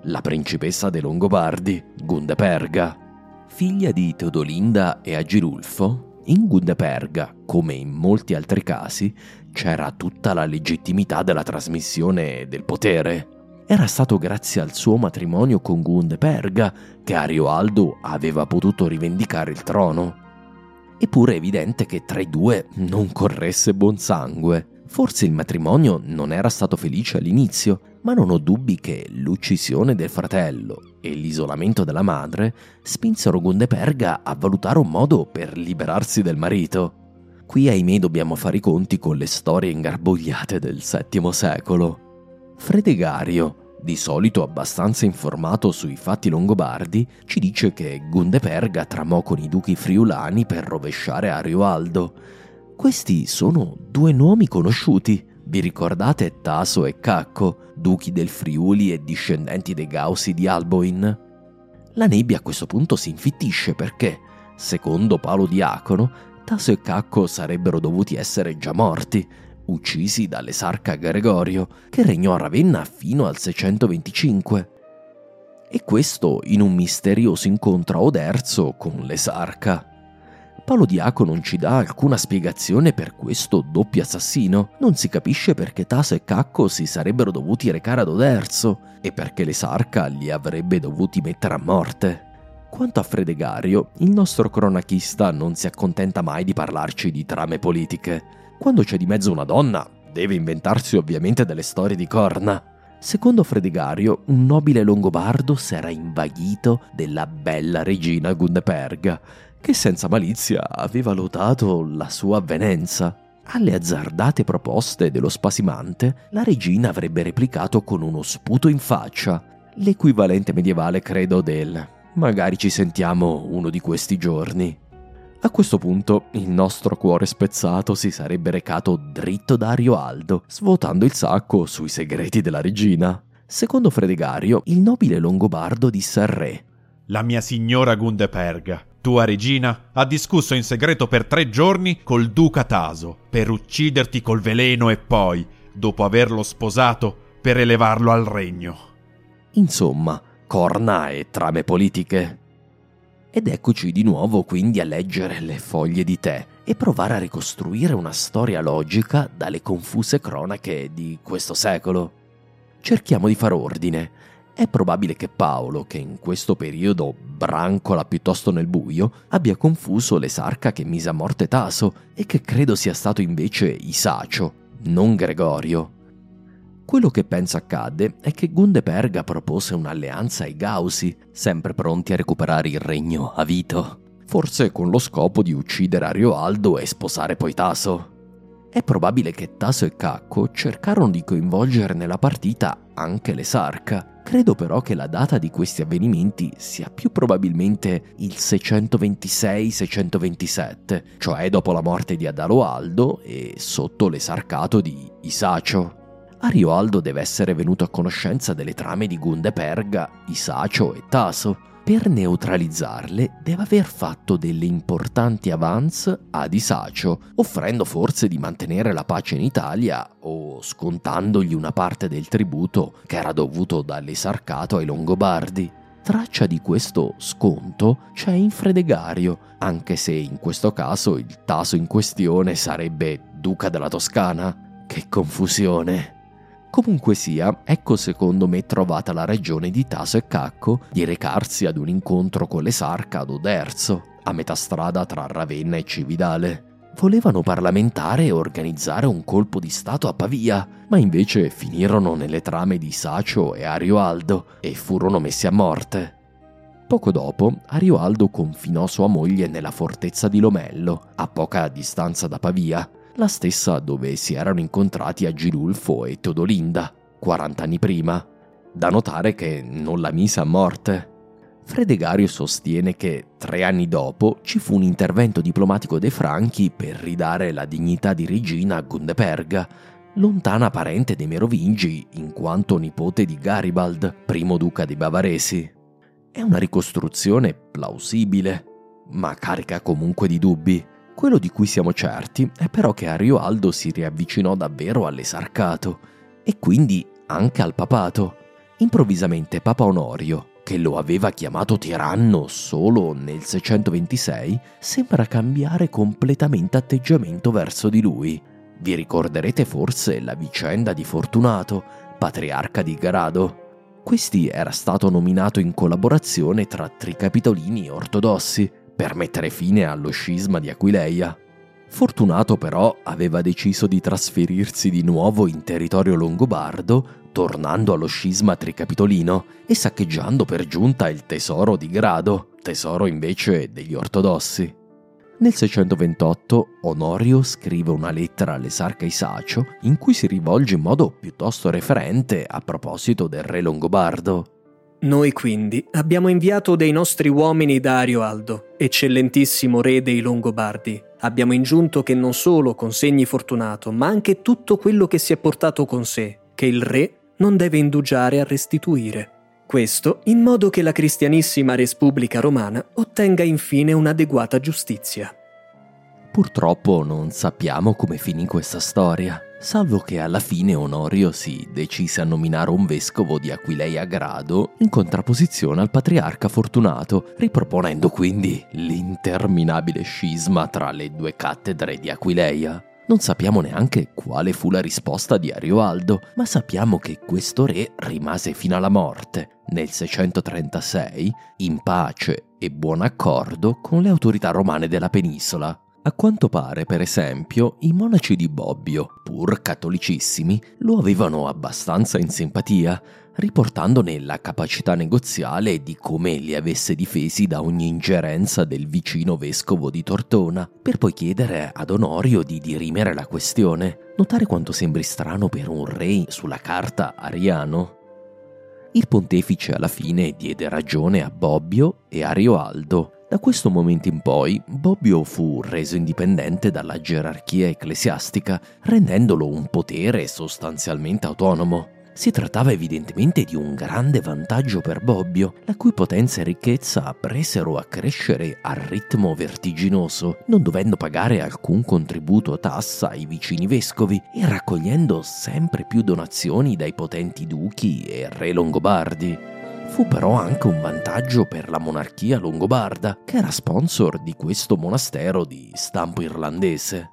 la principessa dei Longobardi, Gundeperga. Figlia di Teodolinda e Agilulfo, in Gundeperga, come in molti altri casi, c'era tutta la legittimità della trasmissione del potere. Era stato grazie al suo matrimonio con Gundeperga che Arioaldo aveva potuto rivendicare il trono. Eppure è evidente che tra i due non corresse buon sangue. Forse il matrimonio non era stato felice all'inizio, ma non ho dubbi che l'uccisione del fratello e l'isolamento della madre spinsero Gundeperga a valutare un modo per liberarsi del marito. Qui ahimè dobbiamo fare i conti con le storie ingarbugliate del VII secolo. Fredegario, di solito abbastanza informato sui fatti longobardi, ci dice che Gundeperga tramò con i duchi friulani per rovesciare Arioaldo. Questi sono due nomi conosciuti, vi ricordate Taso e Cacco, duchi del Friuli e discendenti dei Gausi di Alboin? La nebbia a questo punto si infittisce perché, secondo Paolo Diacono, Taso e Cacco sarebbero dovuti essere già morti, uccisi dall'esarca Gregorio, che regnò a Ravenna fino al 625. E questo in un misterioso incontro a Oderzo con l'esarca. Paolo Diaco non ci dà alcuna spiegazione per questo doppio assassino. Non si capisce perché Taso e Cacco si sarebbero dovuti recare ad Oderzo e perché l'esarca li avrebbe dovuti mettere a morte. Quanto a Fredegario, il nostro cronachista non si accontenta mai di parlarci di trame politiche. Quando c'è di mezzo una donna, deve inventarsi ovviamente delle storie di corna. Secondo Fredegario, un nobile longobardo s'era invaghito della bella regina Gundeperga che senza malizia aveva lodato la sua avvenenza. Alle azzardate proposte dello spasimante, la regina avrebbe replicato con uno sputo in faccia, l'equivalente medievale credo del magari ci sentiamo uno di questi giorni. A questo punto il nostro cuore spezzato si sarebbe recato dritto da Arioaldo, svuotando il sacco sui segreti della regina. Secondo Fredegario, il nobile longobardo disse al re: La mia signora Gundeperga tua regina ha discusso in segreto per tre giorni col duca Taso per ucciderti col veleno e poi, dopo averlo sposato, per elevarlo al regno. Insomma, corna e trame politiche. Ed eccoci di nuovo quindi a leggere le foglie di tè e provare a ricostruire una storia logica dalle confuse cronache di questo secolo. Cerchiamo di far ordine è probabile che Paolo, che in questo periodo brancola piuttosto nel buio, abbia confuso l'esarca che mise a morte Taso e che credo sia stato invece Isacio, non Gregorio. Quello che penso accadde è che Gundeperga propose un'alleanza ai Gausi, sempre pronti a recuperare il regno a Vito, forse con lo scopo di uccidere Arioaldo e sposare poi Taso. È probabile che Taso e Cacco cercarono di coinvolgere nella partita anche l'esarca, Credo però che la data di questi avvenimenti sia più probabilmente il 626-627, cioè dopo la morte di Adaloaldo e sotto l'esarcato di Isacio. Arioaldo deve essere venuto a conoscenza delle trame di Gundeperga, Isacio e Taso, per neutralizzarle deve aver fatto delle importanti avance ad Isacio, offrendo forse di mantenere la pace in Italia o scontandogli una parte del tributo che era dovuto dall'esarcato ai Longobardi. Traccia di questo sconto c'è in Fredegario, anche se in questo caso il taso in questione sarebbe duca della Toscana. Che confusione! Comunque sia, ecco secondo me trovata la ragione di Taso e Cacco di recarsi ad un incontro con l'esarca ad Oderzo, a metà strada tra Ravenna e Cividale. volevano parlamentare e organizzare un colpo di Stato a Pavia, ma invece finirono nelle trame di Sacio e Arioaldo e furono messi a morte. Poco dopo, Arioaldo confinò sua moglie nella fortezza di Lomello, a poca distanza da Pavia, la stessa dove si erano incontrati Agilulfo e Teodolinda, 40 anni prima. Da notare che non la mise a morte. Fredegario sostiene che tre anni dopo ci fu un intervento diplomatico dei Franchi per ridare la dignità di regina a Gundeperga, lontana parente dei Merovingi in quanto nipote di Garibald, primo duca dei Bavaresi. È una ricostruzione plausibile, ma carica comunque di dubbi. Quello di cui siamo certi è però che Arioaldo si riavvicinò davvero all'esarcato e quindi anche al papato. Improvvisamente Papa Onorio, che lo aveva chiamato tiranno solo nel 626, sembra cambiare completamente atteggiamento verso di lui. Vi ricorderete forse la vicenda di Fortunato, patriarca di Grado. Questi era stato nominato in collaborazione tra tricapitolini ortodossi per mettere fine allo scisma di Aquileia. Fortunato però aveva deciso di trasferirsi di nuovo in territorio longobardo tornando allo scisma tricapitolino e saccheggiando per giunta il tesoro di Grado, tesoro invece degli ortodossi. Nel 628 Onorio scrive una lettera all'esarca Isacio in cui si rivolge in modo piuttosto referente a proposito del re longobardo. Noi quindi abbiamo inviato dei nostri uomini da Arioaldo, eccellentissimo re dei Longobardi. Abbiamo ingiunto che non solo consegni Fortunato, ma anche tutto quello che si è portato con sé, che il re non deve indugiare a restituire. Questo in modo che la cristianissima Respubblica Romana ottenga infine un'adeguata giustizia. Purtroppo non sappiamo come finì questa storia, salvo che alla fine Onorio si decise a nominare un vescovo di Aquileia Grado in contrapposizione al patriarca Fortunato, riproponendo quindi l'interminabile scisma tra le due cattedre di Aquileia. Non sappiamo neanche quale fu la risposta di Arioaldo, ma sappiamo che questo re rimase fino alla morte, nel 636, in pace e buon accordo con le autorità romane della penisola. A quanto pare, per esempio, i monaci di Bobbio, pur cattolicissimi, lo avevano abbastanza in simpatia, riportandone la capacità negoziale di come li avesse difesi da ogni ingerenza del vicino vescovo di Tortona, per poi chiedere ad Onorio di dirimere la questione. Notare quanto sembri strano per un re sulla carta ariano. Il pontefice alla fine diede ragione a Bobbio e a Rioaldo, da questo momento in poi Bobbio fu reso indipendente dalla gerarchia ecclesiastica, rendendolo un potere sostanzialmente autonomo. Si trattava evidentemente di un grande vantaggio per Bobbio, la cui potenza e ricchezza presero a crescere a ritmo vertiginoso, non dovendo pagare alcun contributo o tassa ai vicini vescovi e raccogliendo sempre più donazioni dai potenti duchi e re longobardi. Fu però anche un vantaggio per la monarchia longobarda, che era sponsor di questo monastero di stampo irlandese.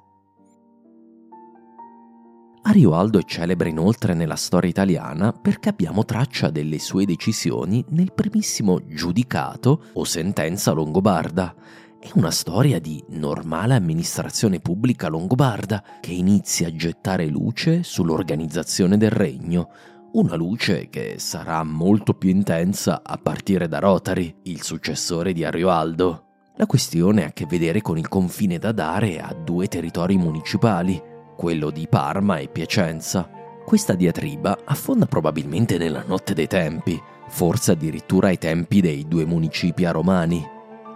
Arioaldo è celebre inoltre nella storia italiana perché abbiamo traccia delle sue decisioni nel primissimo giudicato o sentenza longobarda. È una storia di normale amministrazione pubblica longobarda che inizia a gettare luce sull'organizzazione del regno, una luce che sarà molto più intensa a partire da Rotary, il successore di Arioaldo. La questione ha a che vedere con il confine da dare a due territori municipali, quello di Parma e Piacenza. Questa diatriba affonda probabilmente nella notte dei tempi, forse addirittura ai tempi dei due municipi romani.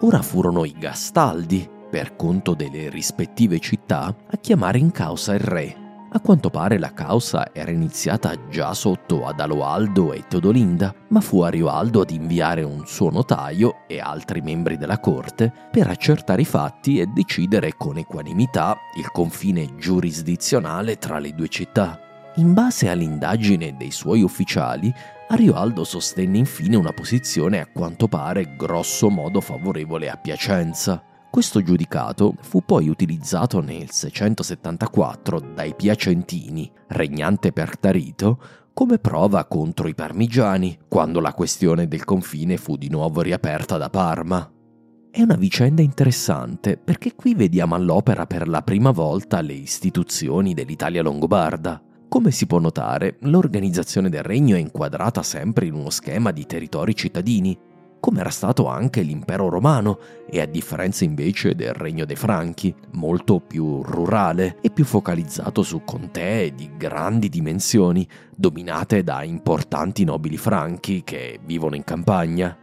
Ora furono i Gastaldi, per conto delle rispettive città, a chiamare in causa il re. A quanto pare la causa era iniziata già sotto ad Aloaldo e Teodolinda, ma fu Arioaldo ad inviare un suo notaio e altri membri della corte per accertare i fatti e decidere con equanimità il confine giurisdizionale tra le due città. In base all'indagine dei suoi ufficiali, Arioaldo sostenne infine una posizione a quanto pare grosso modo favorevole a Piacenza. Questo giudicato fu poi utilizzato nel 674 dai Piacentini, regnante per Tarito, come prova contro i parmigiani, quando la questione del confine fu di nuovo riaperta da Parma. È una vicenda interessante perché qui vediamo all'opera per la prima volta le istituzioni dell'Italia longobarda. Come si può notare, l'organizzazione del regno è inquadrata sempre in uno schema di territori cittadini, come era stato anche l'impero romano, e a differenza invece del regno dei Franchi, molto più rurale e più focalizzato su contee di grandi dimensioni, dominate da importanti nobili franchi che vivono in campagna.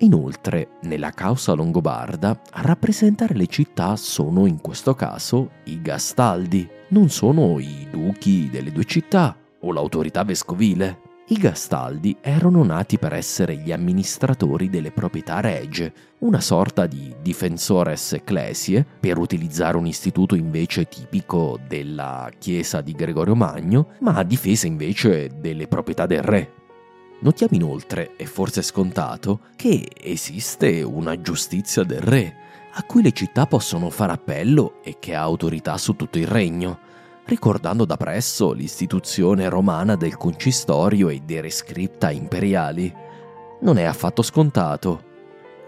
Inoltre, nella causa longobarda, a rappresentare le città sono in questo caso i Gastaldi, non sono i duchi delle due città o l'autorità vescovile. I Gastaldi erano nati per essere gli amministratori delle proprietà regie, una sorta di defensores ecclesie, per utilizzare un istituto invece tipico della chiesa di Gregorio Magno, ma a difesa invece delle proprietà del re. Notiamo inoltre, e forse scontato, che esiste una giustizia del re, a cui le città possono fare appello e che ha autorità su tutto il regno ricordando da presso l'istituzione romana del concistorio e dei rescripta imperiali. Non è affatto scontato.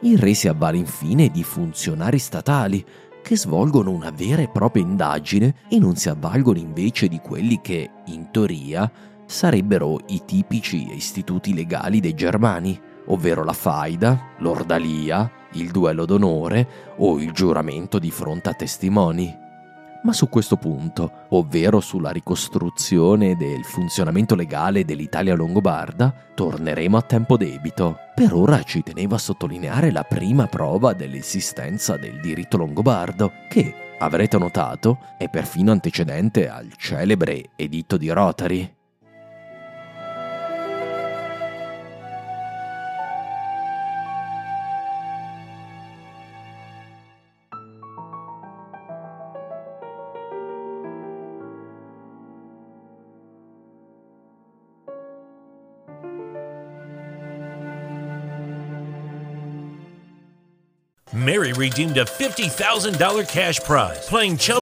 Il re si avvale infine di funzionari statali che svolgono una vera e propria indagine e non si avvalgono invece di quelli che, in teoria, sarebbero i tipici istituti legali dei germani, ovvero la faida, l'ordalia, il duello d'onore o il giuramento di fronte a testimoni. Ma su questo punto, ovvero sulla ricostruzione del funzionamento legale dell'Italia longobarda, torneremo a tempo debito. Per ora ci tenevo a sottolineare la prima prova dell'esistenza del diritto longobardo, che, avrete notato, è perfino antecedente al celebre editto di Rotary. Redeemed a $50,000 cash prize playing Chumba.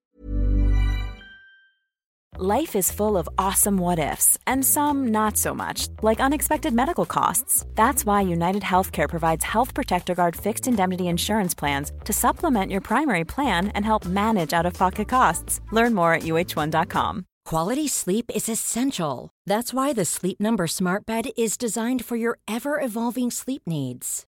Life is full of awesome what ifs, and some not so much, like unexpected medical costs. That's why United Healthcare provides Health Protector Guard fixed indemnity insurance plans to supplement your primary plan and help manage out of pocket costs. Learn more at uh1.com. Quality sleep is essential. That's why the Sleep Number Smart Bed is designed for your ever evolving sleep needs.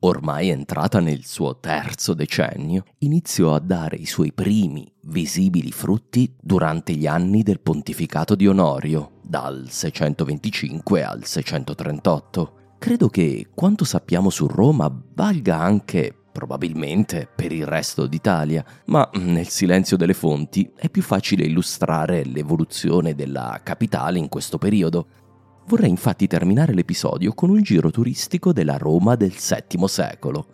ormai entrata nel suo terzo decennio, iniziò a dare i suoi primi visibili frutti durante gli anni del pontificato di Onorio, dal 625 al 638. Credo che quanto sappiamo su Roma valga anche probabilmente per il resto d'Italia, ma nel silenzio delle fonti è più facile illustrare l'evoluzione della capitale in questo periodo. Vorrei infatti terminare l'episodio con un giro turistico della Roma del VII secolo.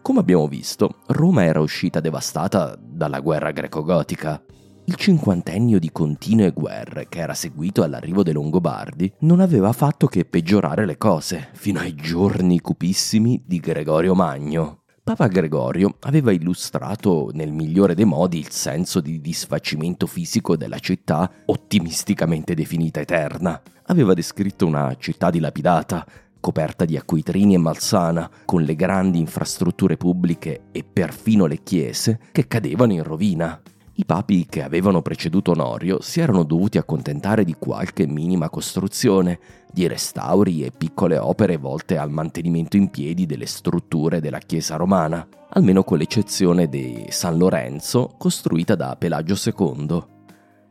Come abbiamo visto, Roma era uscita devastata dalla guerra greco-gotica. Il cinquantennio di continue guerre che era seguito all'arrivo dei Longobardi non aveva fatto che peggiorare le cose, fino ai giorni cupissimi di Gregorio Magno, Papa Gregorio aveva illustrato nel migliore dei modi il senso di disfacimento fisico della città ottimisticamente definita eterna. Aveva descritto una città dilapidata, coperta di acquitrini e malsana, con le grandi infrastrutture pubbliche e perfino le chiese che cadevano in rovina. I papi che avevano preceduto Onorio si erano dovuti accontentare di qualche minima costruzione, di restauri e piccole opere volte al mantenimento in piedi delle strutture della chiesa romana, almeno con l'eccezione di San Lorenzo, costruita da Pelagio II.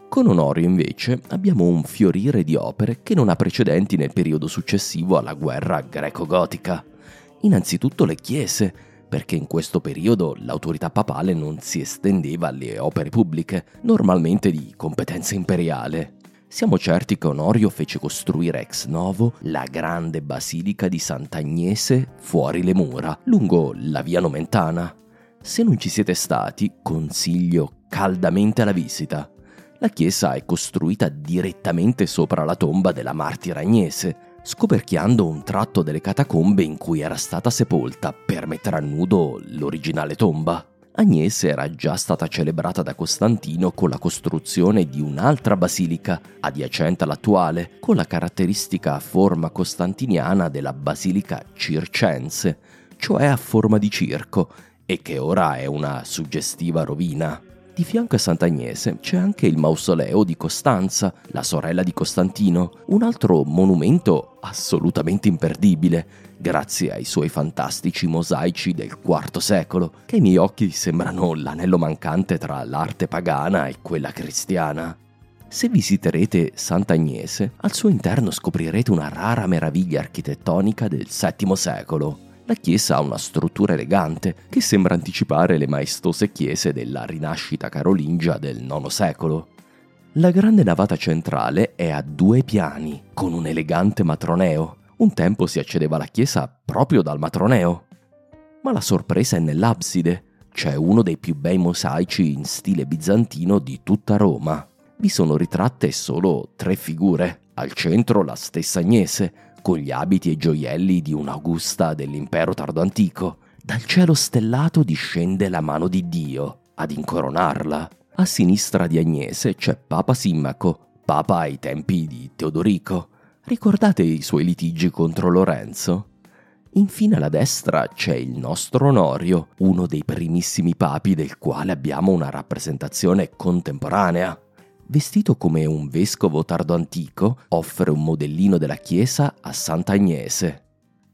Con Onorio invece abbiamo un fiorire di opere che non ha precedenti nel periodo successivo alla guerra greco-gotica. Innanzitutto le chiese, perché in questo periodo l'autorità papale non si estendeva alle opere pubbliche, normalmente di competenza imperiale. Siamo certi che Onorio fece costruire ex novo la grande basilica di Sant'Agnese fuori le mura, lungo la via Nomentana. Se non ci siete stati, consiglio caldamente la visita. La chiesa è costruita direttamente sopra la tomba della martira Agnese, scoperchiando un tratto delle catacombe in cui era stata sepolta per mettere a nudo l'originale tomba. Agnese era già stata celebrata da Costantino con la costruzione di un'altra basilica, adiacente all'attuale, con la caratteristica forma costantiniana della basilica circense, cioè a forma di circo, e che ora è una suggestiva rovina. Di fianco a Sant'Agnese c'è anche il mausoleo di Costanza, la sorella di Costantino, un altro monumento assolutamente imperdibile, grazie ai suoi fantastici mosaici del IV secolo, che ai miei occhi sembrano l'anello mancante tra l'arte pagana e quella cristiana. Se visiterete Sant'Agnese, al suo interno scoprirete una rara meraviglia architettonica del VII secolo, la chiesa ha una struttura elegante che sembra anticipare le maestose chiese della rinascita carolingia del IX secolo. La grande navata centrale è a due piani, con un elegante matroneo. Un tempo si accedeva alla chiesa proprio dal matroneo. Ma la sorpresa è nell'abside. C'è uno dei più bei mosaici in stile bizantino di tutta Roma. Vi sono ritratte solo tre figure. Al centro la stessa Agnese, con gli abiti e gioielli di un'Augusta dell'impero tardo antico. Dal cielo stellato discende la mano di Dio ad incoronarla. A sinistra di Agnese c'è Papa Simmaco, papa ai tempi di Teodorico. Ricordate i suoi litigi contro Lorenzo? Infine alla destra c'è il nostro Onorio, uno dei primissimi papi del quale abbiamo una rappresentazione contemporanea vestito come un vescovo tardo antico, offre un modellino della chiesa a Sant'Agnese.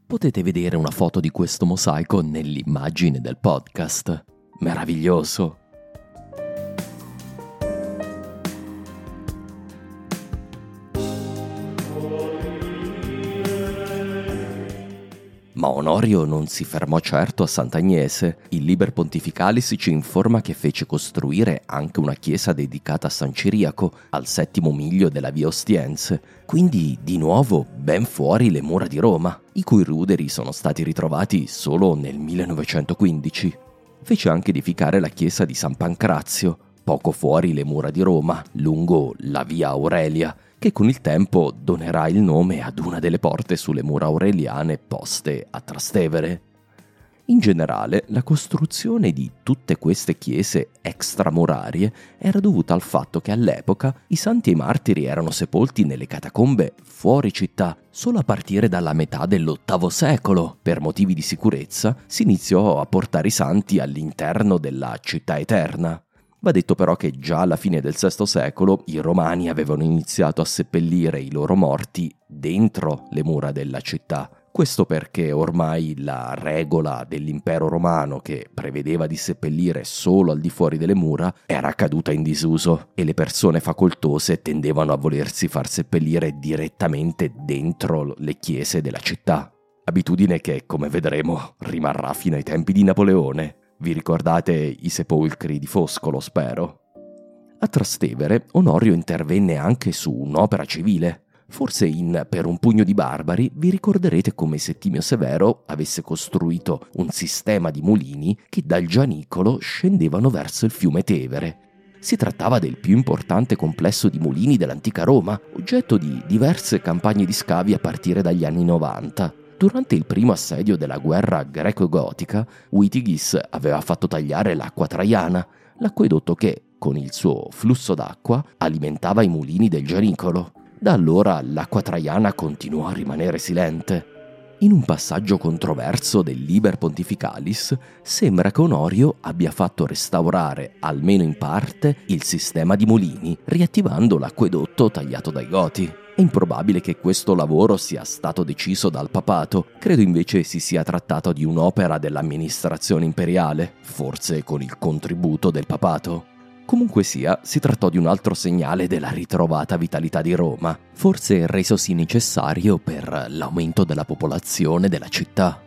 Potete vedere una foto di questo mosaico nell'immagine del podcast. Meraviglioso! Ma Onorio non si fermò certo a Sant'Agnese. Il Liber Pontificalis ci informa che fece costruire anche una chiesa dedicata a San Ciriaco, al settimo miglio della via Ostiense, quindi di nuovo ben fuori le mura di Roma, i cui ruderi sono stati ritrovati solo nel 1915. Fece anche edificare la chiesa di San Pancrazio, poco fuori le mura di Roma, lungo la via Aurelia, che con il tempo donerà il nome ad una delle porte sulle mura aureliane poste a Trastevere. In generale, la costruzione di tutte queste chiese extramurarie era dovuta al fatto che all'epoca i santi e i martiri erano sepolti nelle catacombe fuori città. Solo a partire dalla metà dell'VIII secolo, per motivi di sicurezza, si iniziò a portare i santi all'interno della città eterna. Va detto però che già alla fine del VI secolo i romani avevano iniziato a seppellire i loro morti dentro le mura della città. Questo perché ormai la regola dell'impero romano che prevedeva di seppellire solo al di fuori delle mura era caduta in disuso e le persone facoltose tendevano a volersi far seppellire direttamente dentro le chiese della città. Abitudine che, come vedremo, rimarrà fino ai tempi di Napoleone. Vi ricordate i sepolcri di Foscolo, spero? A Trastevere, Onorio intervenne anche su un'opera civile. Forse in Per un pugno di barbari vi ricorderete come Settimio Severo avesse costruito un sistema di mulini che dal Gianicolo scendevano verso il fiume Tevere. Si trattava del più importante complesso di mulini dell'antica Roma, oggetto di diverse campagne di scavi a partire dagli anni 90. Durante il primo assedio della guerra greco-gotica, Witigis aveva fatto tagliare l'acqua traiana, l'acquedotto che, con il suo flusso d'acqua, alimentava i mulini del Gianicolo. Da allora l'acqua traiana continuò a rimanere silente. In un passaggio controverso del Liber Pontificalis sembra che Onorio abbia fatto restaurare, almeno in parte, il sistema di mulini, riattivando l'acquedotto tagliato dai Goti. È improbabile che questo lavoro sia stato deciso dal papato, credo invece si sia trattato di un'opera dell'amministrazione imperiale, forse con il contributo del papato. Comunque sia, si trattò di un altro segnale della ritrovata vitalità di Roma, forse resosi necessario per l'aumento della popolazione della città.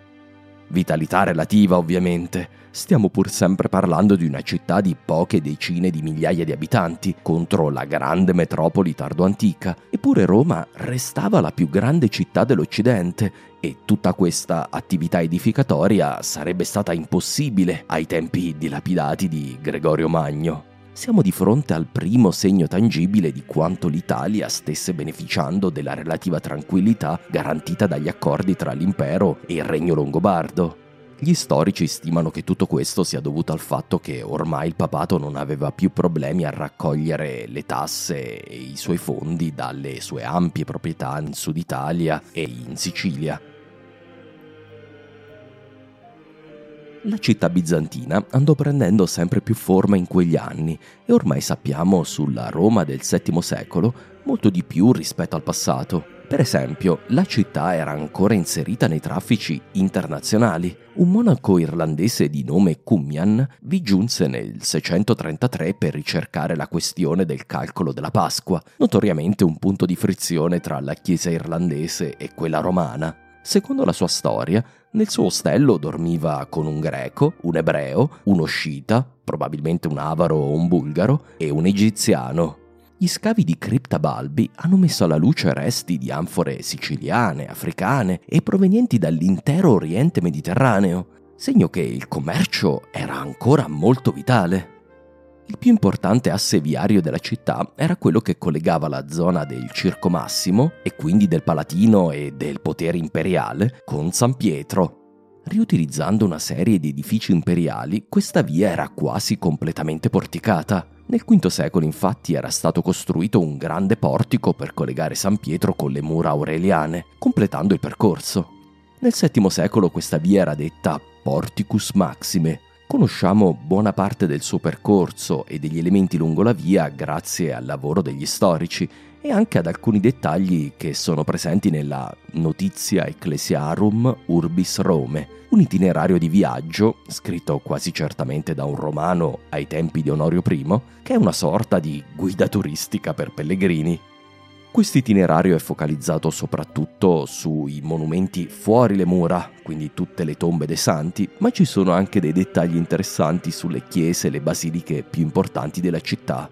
Vitalità relativa, ovviamente. Stiamo pur sempre parlando di una città di poche decine di migliaia di abitanti contro la grande metropoli tardo-antica, eppure Roma restava la più grande città dell'Occidente e tutta questa attività edificatoria sarebbe stata impossibile ai tempi dilapidati di Gregorio Magno siamo di fronte al primo segno tangibile di quanto l'Italia stesse beneficiando della relativa tranquillità garantita dagli accordi tra l'impero e il regno longobardo. Gli storici stimano che tutto questo sia dovuto al fatto che ormai il papato non aveva più problemi a raccogliere le tasse e i suoi fondi dalle sue ampie proprietà in Sud Italia e in Sicilia La città bizantina andò prendendo sempre più forma in quegli anni e ormai sappiamo sulla Roma del VII secolo molto di più rispetto al passato. Per esempio, la città era ancora inserita nei traffici internazionali. Un monaco irlandese di nome Cummian vi giunse nel 633 per ricercare la questione del calcolo della Pasqua, notoriamente un punto di frizione tra la Chiesa irlandese e quella romana. Secondo la sua storia, nel suo ostello dormiva con un greco, un ebreo, uno scita, probabilmente un avaro o un bulgaro, e un egiziano. Gli scavi di cripta Balbi hanno messo alla luce resti di anfore siciliane, africane e provenienti dall'intero Oriente Mediterraneo, segno che il commercio era ancora molto vitale. Il più importante asse viario della città era quello che collegava la zona del Circo Massimo, e quindi del Palatino e del potere imperiale, con San Pietro. Riutilizzando una serie di edifici imperiali, questa via era quasi completamente porticata. Nel V secolo infatti era stato costruito un grande portico per collegare San Pietro con le mura aureliane, completando il percorso. Nel VII secolo questa via era detta Porticus Maxime, Conosciamo buona parte del suo percorso e degli elementi lungo la via grazie al lavoro degli storici e anche ad alcuni dettagli che sono presenti nella Notizia Ecclesiarum Urbis Rome, un itinerario di viaggio, scritto quasi certamente da un romano ai tempi di Onorio I, che è una sorta di guida turistica per pellegrini. Questo itinerario è focalizzato soprattutto sui monumenti fuori le mura, quindi tutte le tombe dei santi, ma ci sono anche dei dettagli interessanti sulle chiese e le basiliche più importanti della città.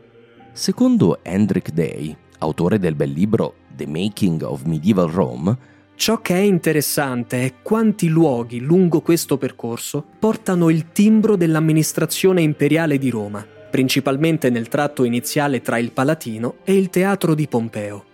Secondo Hendrik Day, autore del bel libro The Making of Medieval Rome, Ciò che è interessante è quanti luoghi lungo questo percorso portano il timbro dell'amministrazione imperiale di Roma, principalmente nel tratto iniziale tra il Palatino e il teatro di Pompeo.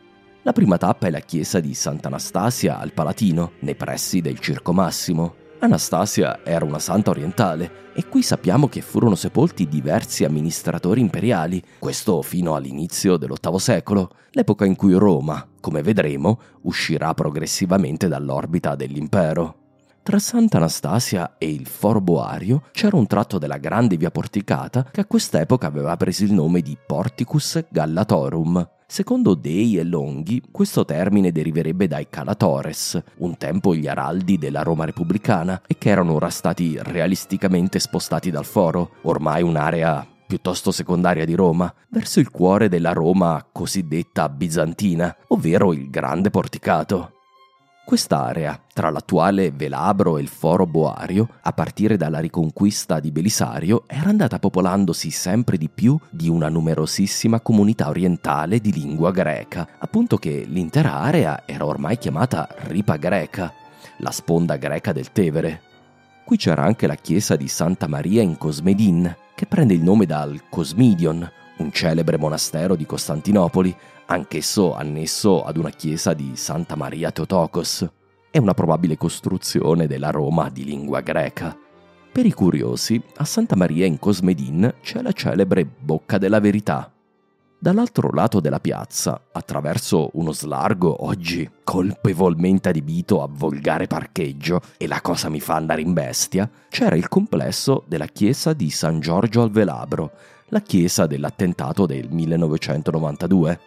La prima tappa è la chiesa di Sant'Anastasia al Palatino, nei pressi del Circo Massimo. Anastasia era una santa orientale e qui sappiamo che furono sepolti diversi amministratori imperiali, questo fino all'inizio dell'VIII secolo, l'epoca in cui Roma, come vedremo, uscirà progressivamente dall'orbita dell'impero. Tra Sant'Anastasia e il Foro Boario c'era un tratto della grande via porticata che a quest'epoca aveva preso il nome di Porticus Gallatorum, Secondo Dei e Longhi, questo termine deriverebbe dai Calatores, un tempo gli araldi della Roma repubblicana, e che erano ora stati realisticamente spostati dal foro, ormai un'area piuttosto secondaria di Roma, verso il cuore della Roma cosiddetta bizantina, ovvero il grande porticato. Quest'area, tra l'attuale Velabro e il Foro Boario, a partire dalla riconquista di Belisario, era andata popolandosi sempre di più di una numerosissima comunità orientale di lingua greca, appunto che l'intera area era ormai chiamata Ripa Greca, la sponda greca del Tevere. Qui c'era anche la chiesa di Santa Maria in Cosmedin, che prende il nome dal Cosmidion, un celebre monastero di Costantinopoli, anch'esso annesso ad una chiesa di Santa Maria Teotokos. È una probabile costruzione della Roma di lingua greca. Per i curiosi, a Santa Maria in Cosmedin c'è la celebre Bocca della Verità. Dall'altro lato della piazza, attraverso uno slargo oggi colpevolmente adibito a volgare parcheggio, e la cosa mi fa andare in bestia, c'era il complesso della chiesa di San Giorgio al Velabro, la chiesa dell'attentato del 1992.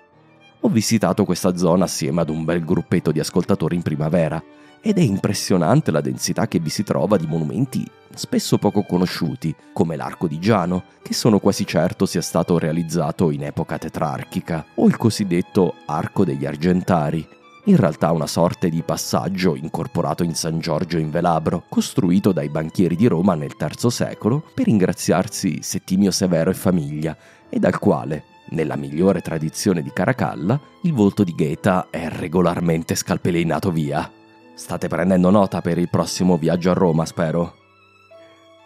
Ho visitato questa zona assieme ad un bel gruppetto di ascoltatori in primavera ed è impressionante la densità che vi si trova di monumenti spesso poco conosciuti, come l'Arco di Giano, che sono quasi certo sia stato realizzato in epoca tetrarchica, o il cosiddetto Arco degli Argentari, in realtà una sorta di passaggio incorporato in San Giorgio in Velabro, costruito dai banchieri di Roma nel III secolo per ringraziarsi Settimio Severo e famiglia, e dal quale, nella migliore tradizione di Caracalla, il volto di Gheta è regolarmente scalpeleinato via. State prendendo nota per il prossimo viaggio a Roma, spero.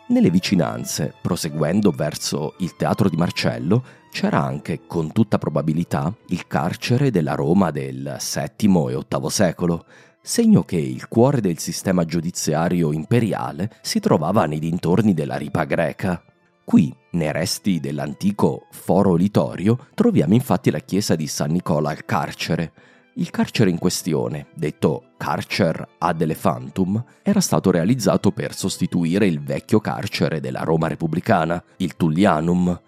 Nelle vicinanze, proseguendo verso il teatro di Marcello, c'era anche, con tutta probabilità, il carcere della Roma del VII e VIII secolo, segno che il cuore del sistema giudiziario imperiale si trovava nei dintorni della ripa greca. Qui, nei resti dell'antico Foro Litorio, troviamo infatti la chiesa di San Nicola al carcere, il carcere in questione, detto Carcer ad Elephantum, era stato realizzato per sostituire il vecchio carcere della Roma repubblicana, il Tullianum.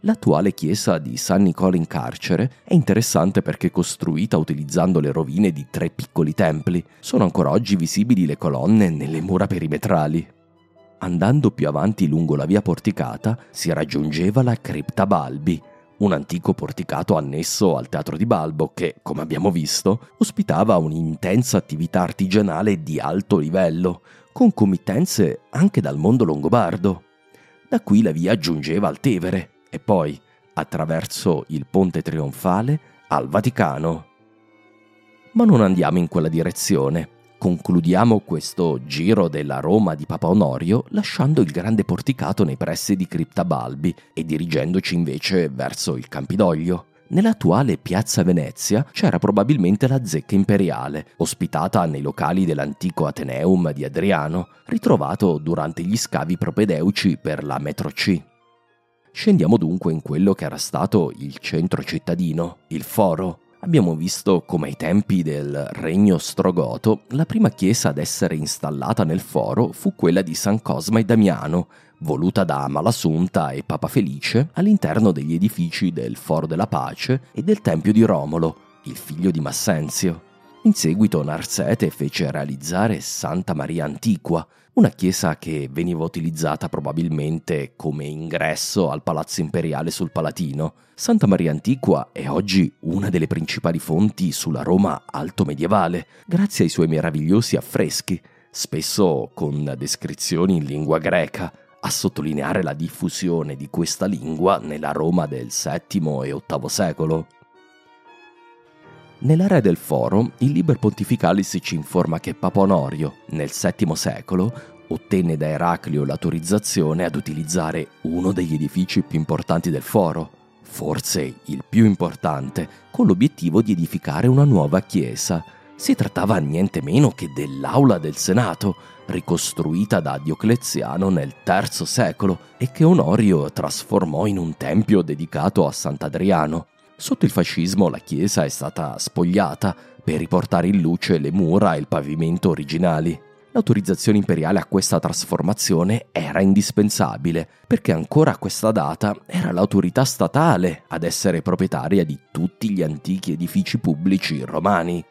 L'attuale chiesa di San Nicola in carcere è interessante perché costruita utilizzando le rovine di tre piccoli templi. Sono ancora oggi visibili le colonne nelle mura perimetrali. Andando più avanti lungo la via porticata si raggiungeva la cripta Balbi, un antico porticato annesso al teatro di Balbo che, come abbiamo visto, ospitava un'intensa attività artigianale di alto livello, con committenze anche dal mondo longobardo. Da qui la via giungeva al Tevere e poi, attraverso il ponte trionfale, al Vaticano. Ma non andiamo in quella direzione. Concludiamo questo giro della Roma di Papa Onorio lasciando il grande porticato nei pressi di Cripta Balbi e dirigendoci invece verso il Campidoglio. Nell'attuale Piazza Venezia c'era probabilmente la zecca imperiale, ospitata nei locali dell'antico Ateneum di Adriano, ritrovato durante gli scavi propedeuci per la metro C. Scendiamo dunque in quello che era stato il centro cittadino, il foro, abbiamo visto come ai tempi del regno ostrogoto la prima chiesa ad essere installata nel foro fu quella di San Cosma e Damiano, voluta da Amalassunta e Papa Felice all'interno degli edifici del Foro della Pace e del Tempio di Romolo, il figlio di Massenzio. In seguito Narsete fece realizzare Santa Maria Antiqua, una chiesa che veniva utilizzata probabilmente come ingresso al palazzo imperiale sul Palatino. Santa Maria Antiqua è oggi una delle principali fonti sulla Roma alto medievale, grazie ai suoi meravigliosi affreschi, spesso con descrizioni in lingua greca, a sottolineare la diffusione di questa lingua nella Roma del VII e VIII secolo. Nell'area del foro, il Liber Pontificalis ci informa che Papa Onorio, nel VII secolo, ottenne da Eraclio l'autorizzazione ad utilizzare uno degli edifici più importanti del foro, forse il più importante, con l'obiettivo di edificare una nuova chiesa. Si trattava niente meno che dell'aula del Senato, ricostruita da Diocleziano nel III secolo e che Onorio trasformò in un tempio dedicato a Sant'Adriano. Sotto il fascismo la chiesa è stata spogliata per riportare in luce le mura e il pavimento originali. L'autorizzazione imperiale a questa trasformazione era indispensabile, perché ancora a questa data era l'autorità statale ad essere proprietaria di tutti gli antichi edifici pubblici romani.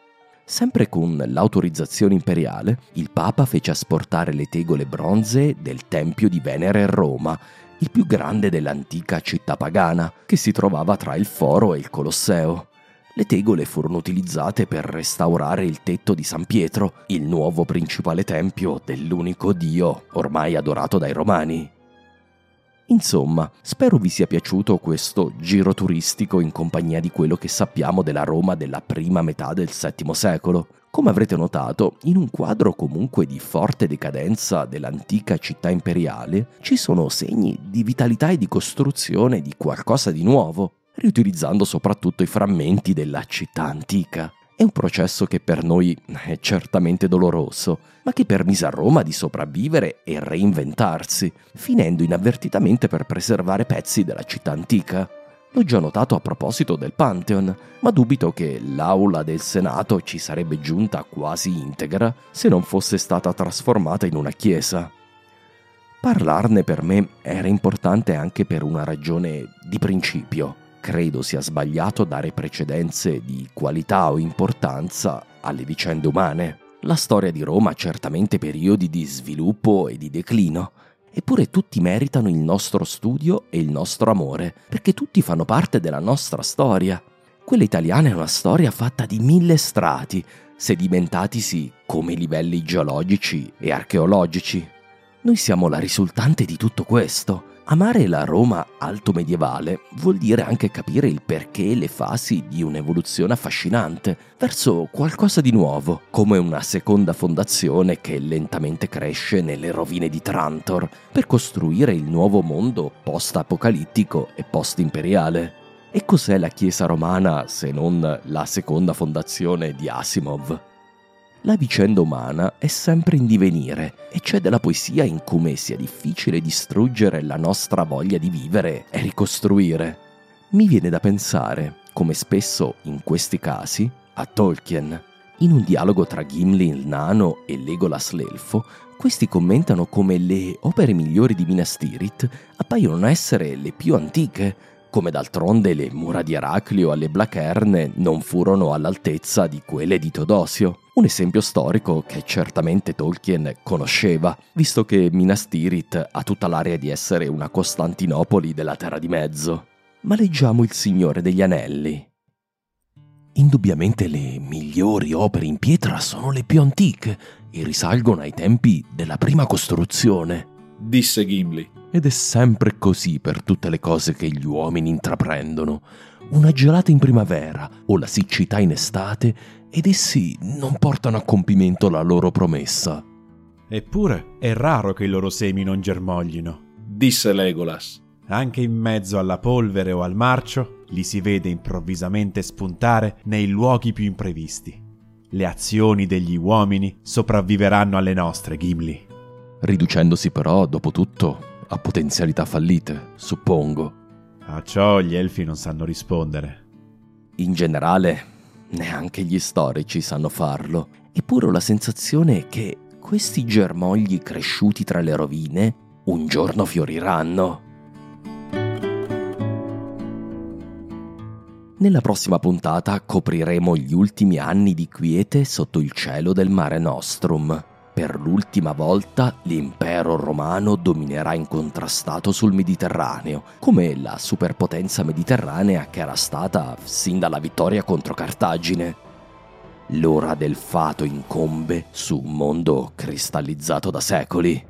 Sempre con l'autorizzazione imperiale, il Papa fece asportare le tegole bronzee del Tempio di Venere a Roma il più grande dell'antica città pagana, che si trovava tra il foro e il Colosseo. Le tegole furono utilizzate per restaurare il tetto di San Pietro, il nuovo principale tempio dell'unico Dio ormai adorato dai romani. Insomma, spero vi sia piaciuto questo giro turistico in compagnia di quello che sappiamo della Roma della prima metà del VII secolo. Come avrete notato, in un quadro comunque di forte decadenza dell'antica città imperiale, ci sono segni di vitalità e di costruzione di qualcosa di nuovo, riutilizzando soprattutto i frammenti della città antica. È un processo che per noi è certamente doloroso, ma che permise a Roma di sopravvivere e reinventarsi, finendo inavvertitamente per preservare pezzi della città antica. L'ho già notato a proposito del Pantheon, ma dubito che l'aula del Senato ci sarebbe giunta quasi integra se non fosse stata trasformata in una chiesa. Parlarne per me era importante anche per una ragione di principio. Credo sia sbagliato dare precedenze di qualità o importanza alle vicende umane. La storia di Roma ha certamente periodi di sviluppo e di declino, eppure tutti meritano il nostro studio e il nostro amore, perché tutti fanno parte della nostra storia. Quella italiana è una storia fatta di mille strati, sedimentatisi come livelli geologici e archeologici. Noi siamo la risultante di tutto questo. Amare la Roma alto medievale vuol dire anche capire il perché le fasi di un'evoluzione affascinante verso qualcosa di nuovo, come una seconda fondazione che lentamente cresce nelle rovine di Trantor per costruire il nuovo mondo post-apocalittico e post-imperiale. E cos'è la Chiesa romana se non la seconda fondazione di Asimov? La vicenda umana è sempre in divenire e c'è della poesia in come sia difficile distruggere la nostra voglia di vivere e ricostruire. Mi viene da pensare, come spesso in questi casi, a Tolkien. In un dialogo tra Gimli il nano e Legolas l'elfo, questi commentano come le opere migliori di Minas Tirith appaiono essere le più antiche, come d'altronde le mura di Eraclio alle Blacerne non furono all'altezza di quelle di Teodosio. Un esempio storico che certamente Tolkien conosceva, visto che Minas Tirith ha tutta l'aria di essere una Costantinopoli della Terra di Mezzo. Ma leggiamo Il Signore degli Anelli. Indubbiamente le migliori opere in pietra sono le più antiche e risalgono ai tempi della prima costruzione, disse Gimli. Ed è sempre così per tutte le cose che gli uomini intraprendono. Una gelata in primavera o la siccità in estate ed essi non portano a compimento la loro promessa. Eppure è raro che i loro semi non germoglino, disse Legolas. Anche in mezzo alla polvere o al marcio li si vede improvvisamente spuntare nei luoghi più imprevisti. Le azioni degli uomini sopravviveranno alle nostre, Gimli. Riducendosi però, dopo tutto, a potenzialità fallite, suppongo. A ciò gli elfi non sanno rispondere. In generale, neanche gli storici sanno farlo. Eppure ho la sensazione che questi germogli cresciuti tra le rovine un giorno fioriranno. Nella prossima puntata copriremo gli ultimi anni di quiete sotto il cielo del Mare Nostrum. Per l'ultima volta l'impero romano dominerà incontrastato sul Mediterraneo, come la superpotenza mediterranea che era stata sin dalla vittoria contro Cartagine. L'ora del fato incombe su un mondo cristallizzato da secoli.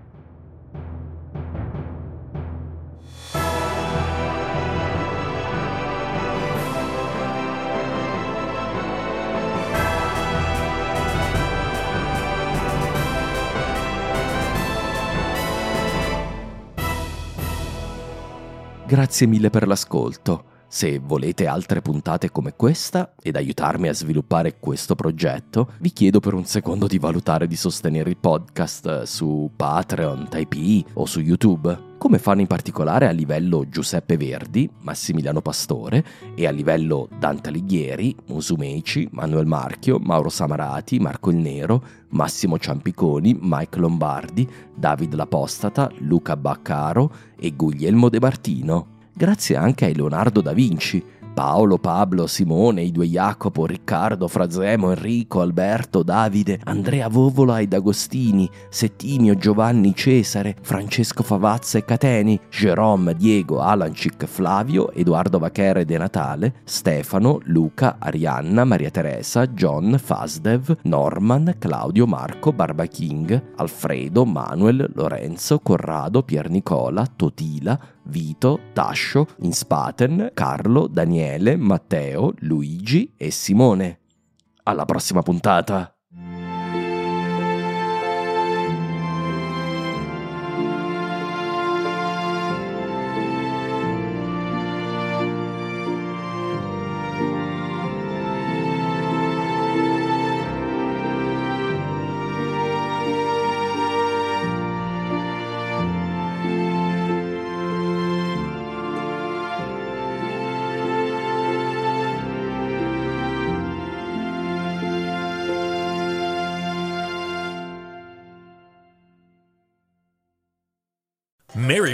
Grazie mille per l'ascolto. Se volete altre puntate come questa ed aiutarmi a sviluppare questo progetto, vi chiedo per un secondo di valutare di sostenere il podcast su Patreon, Typee o su YouTube, come fanno in particolare a livello Giuseppe Verdi, Massimiliano Pastore e a livello Dante Alighieri, Musumeci, Manuel Marchio, Mauro Samarati, Marco il Nero, Massimo Ciampiconi, Mike Lombardi, David L'Apostata, Luca Baccaro e Guglielmo De Martino grazie anche a Leonardo da Vinci, Paolo, Pablo, Simone, i due Jacopo, Riccardo, Frazemo, Enrico, Alberto, Davide, Andrea Vovola ed Agostini, Settimio, Giovanni, Cesare, Francesco Favazza e Cateni, Jerome, Diego, Alancic, Flavio, Edoardo Vachere De Natale, Stefano, Luca, Arianna, Maria Teresa, John, Fasdev, Norman, Claudio, Marco, Barba King, Alfredo, Manuel, Lorenzo, Corrado, Pier Nicola, Totila, Vito, Tascio, Inspaten, Carlo, Daniele, Matteo, Luigi e Simone. Alla prossima puntata!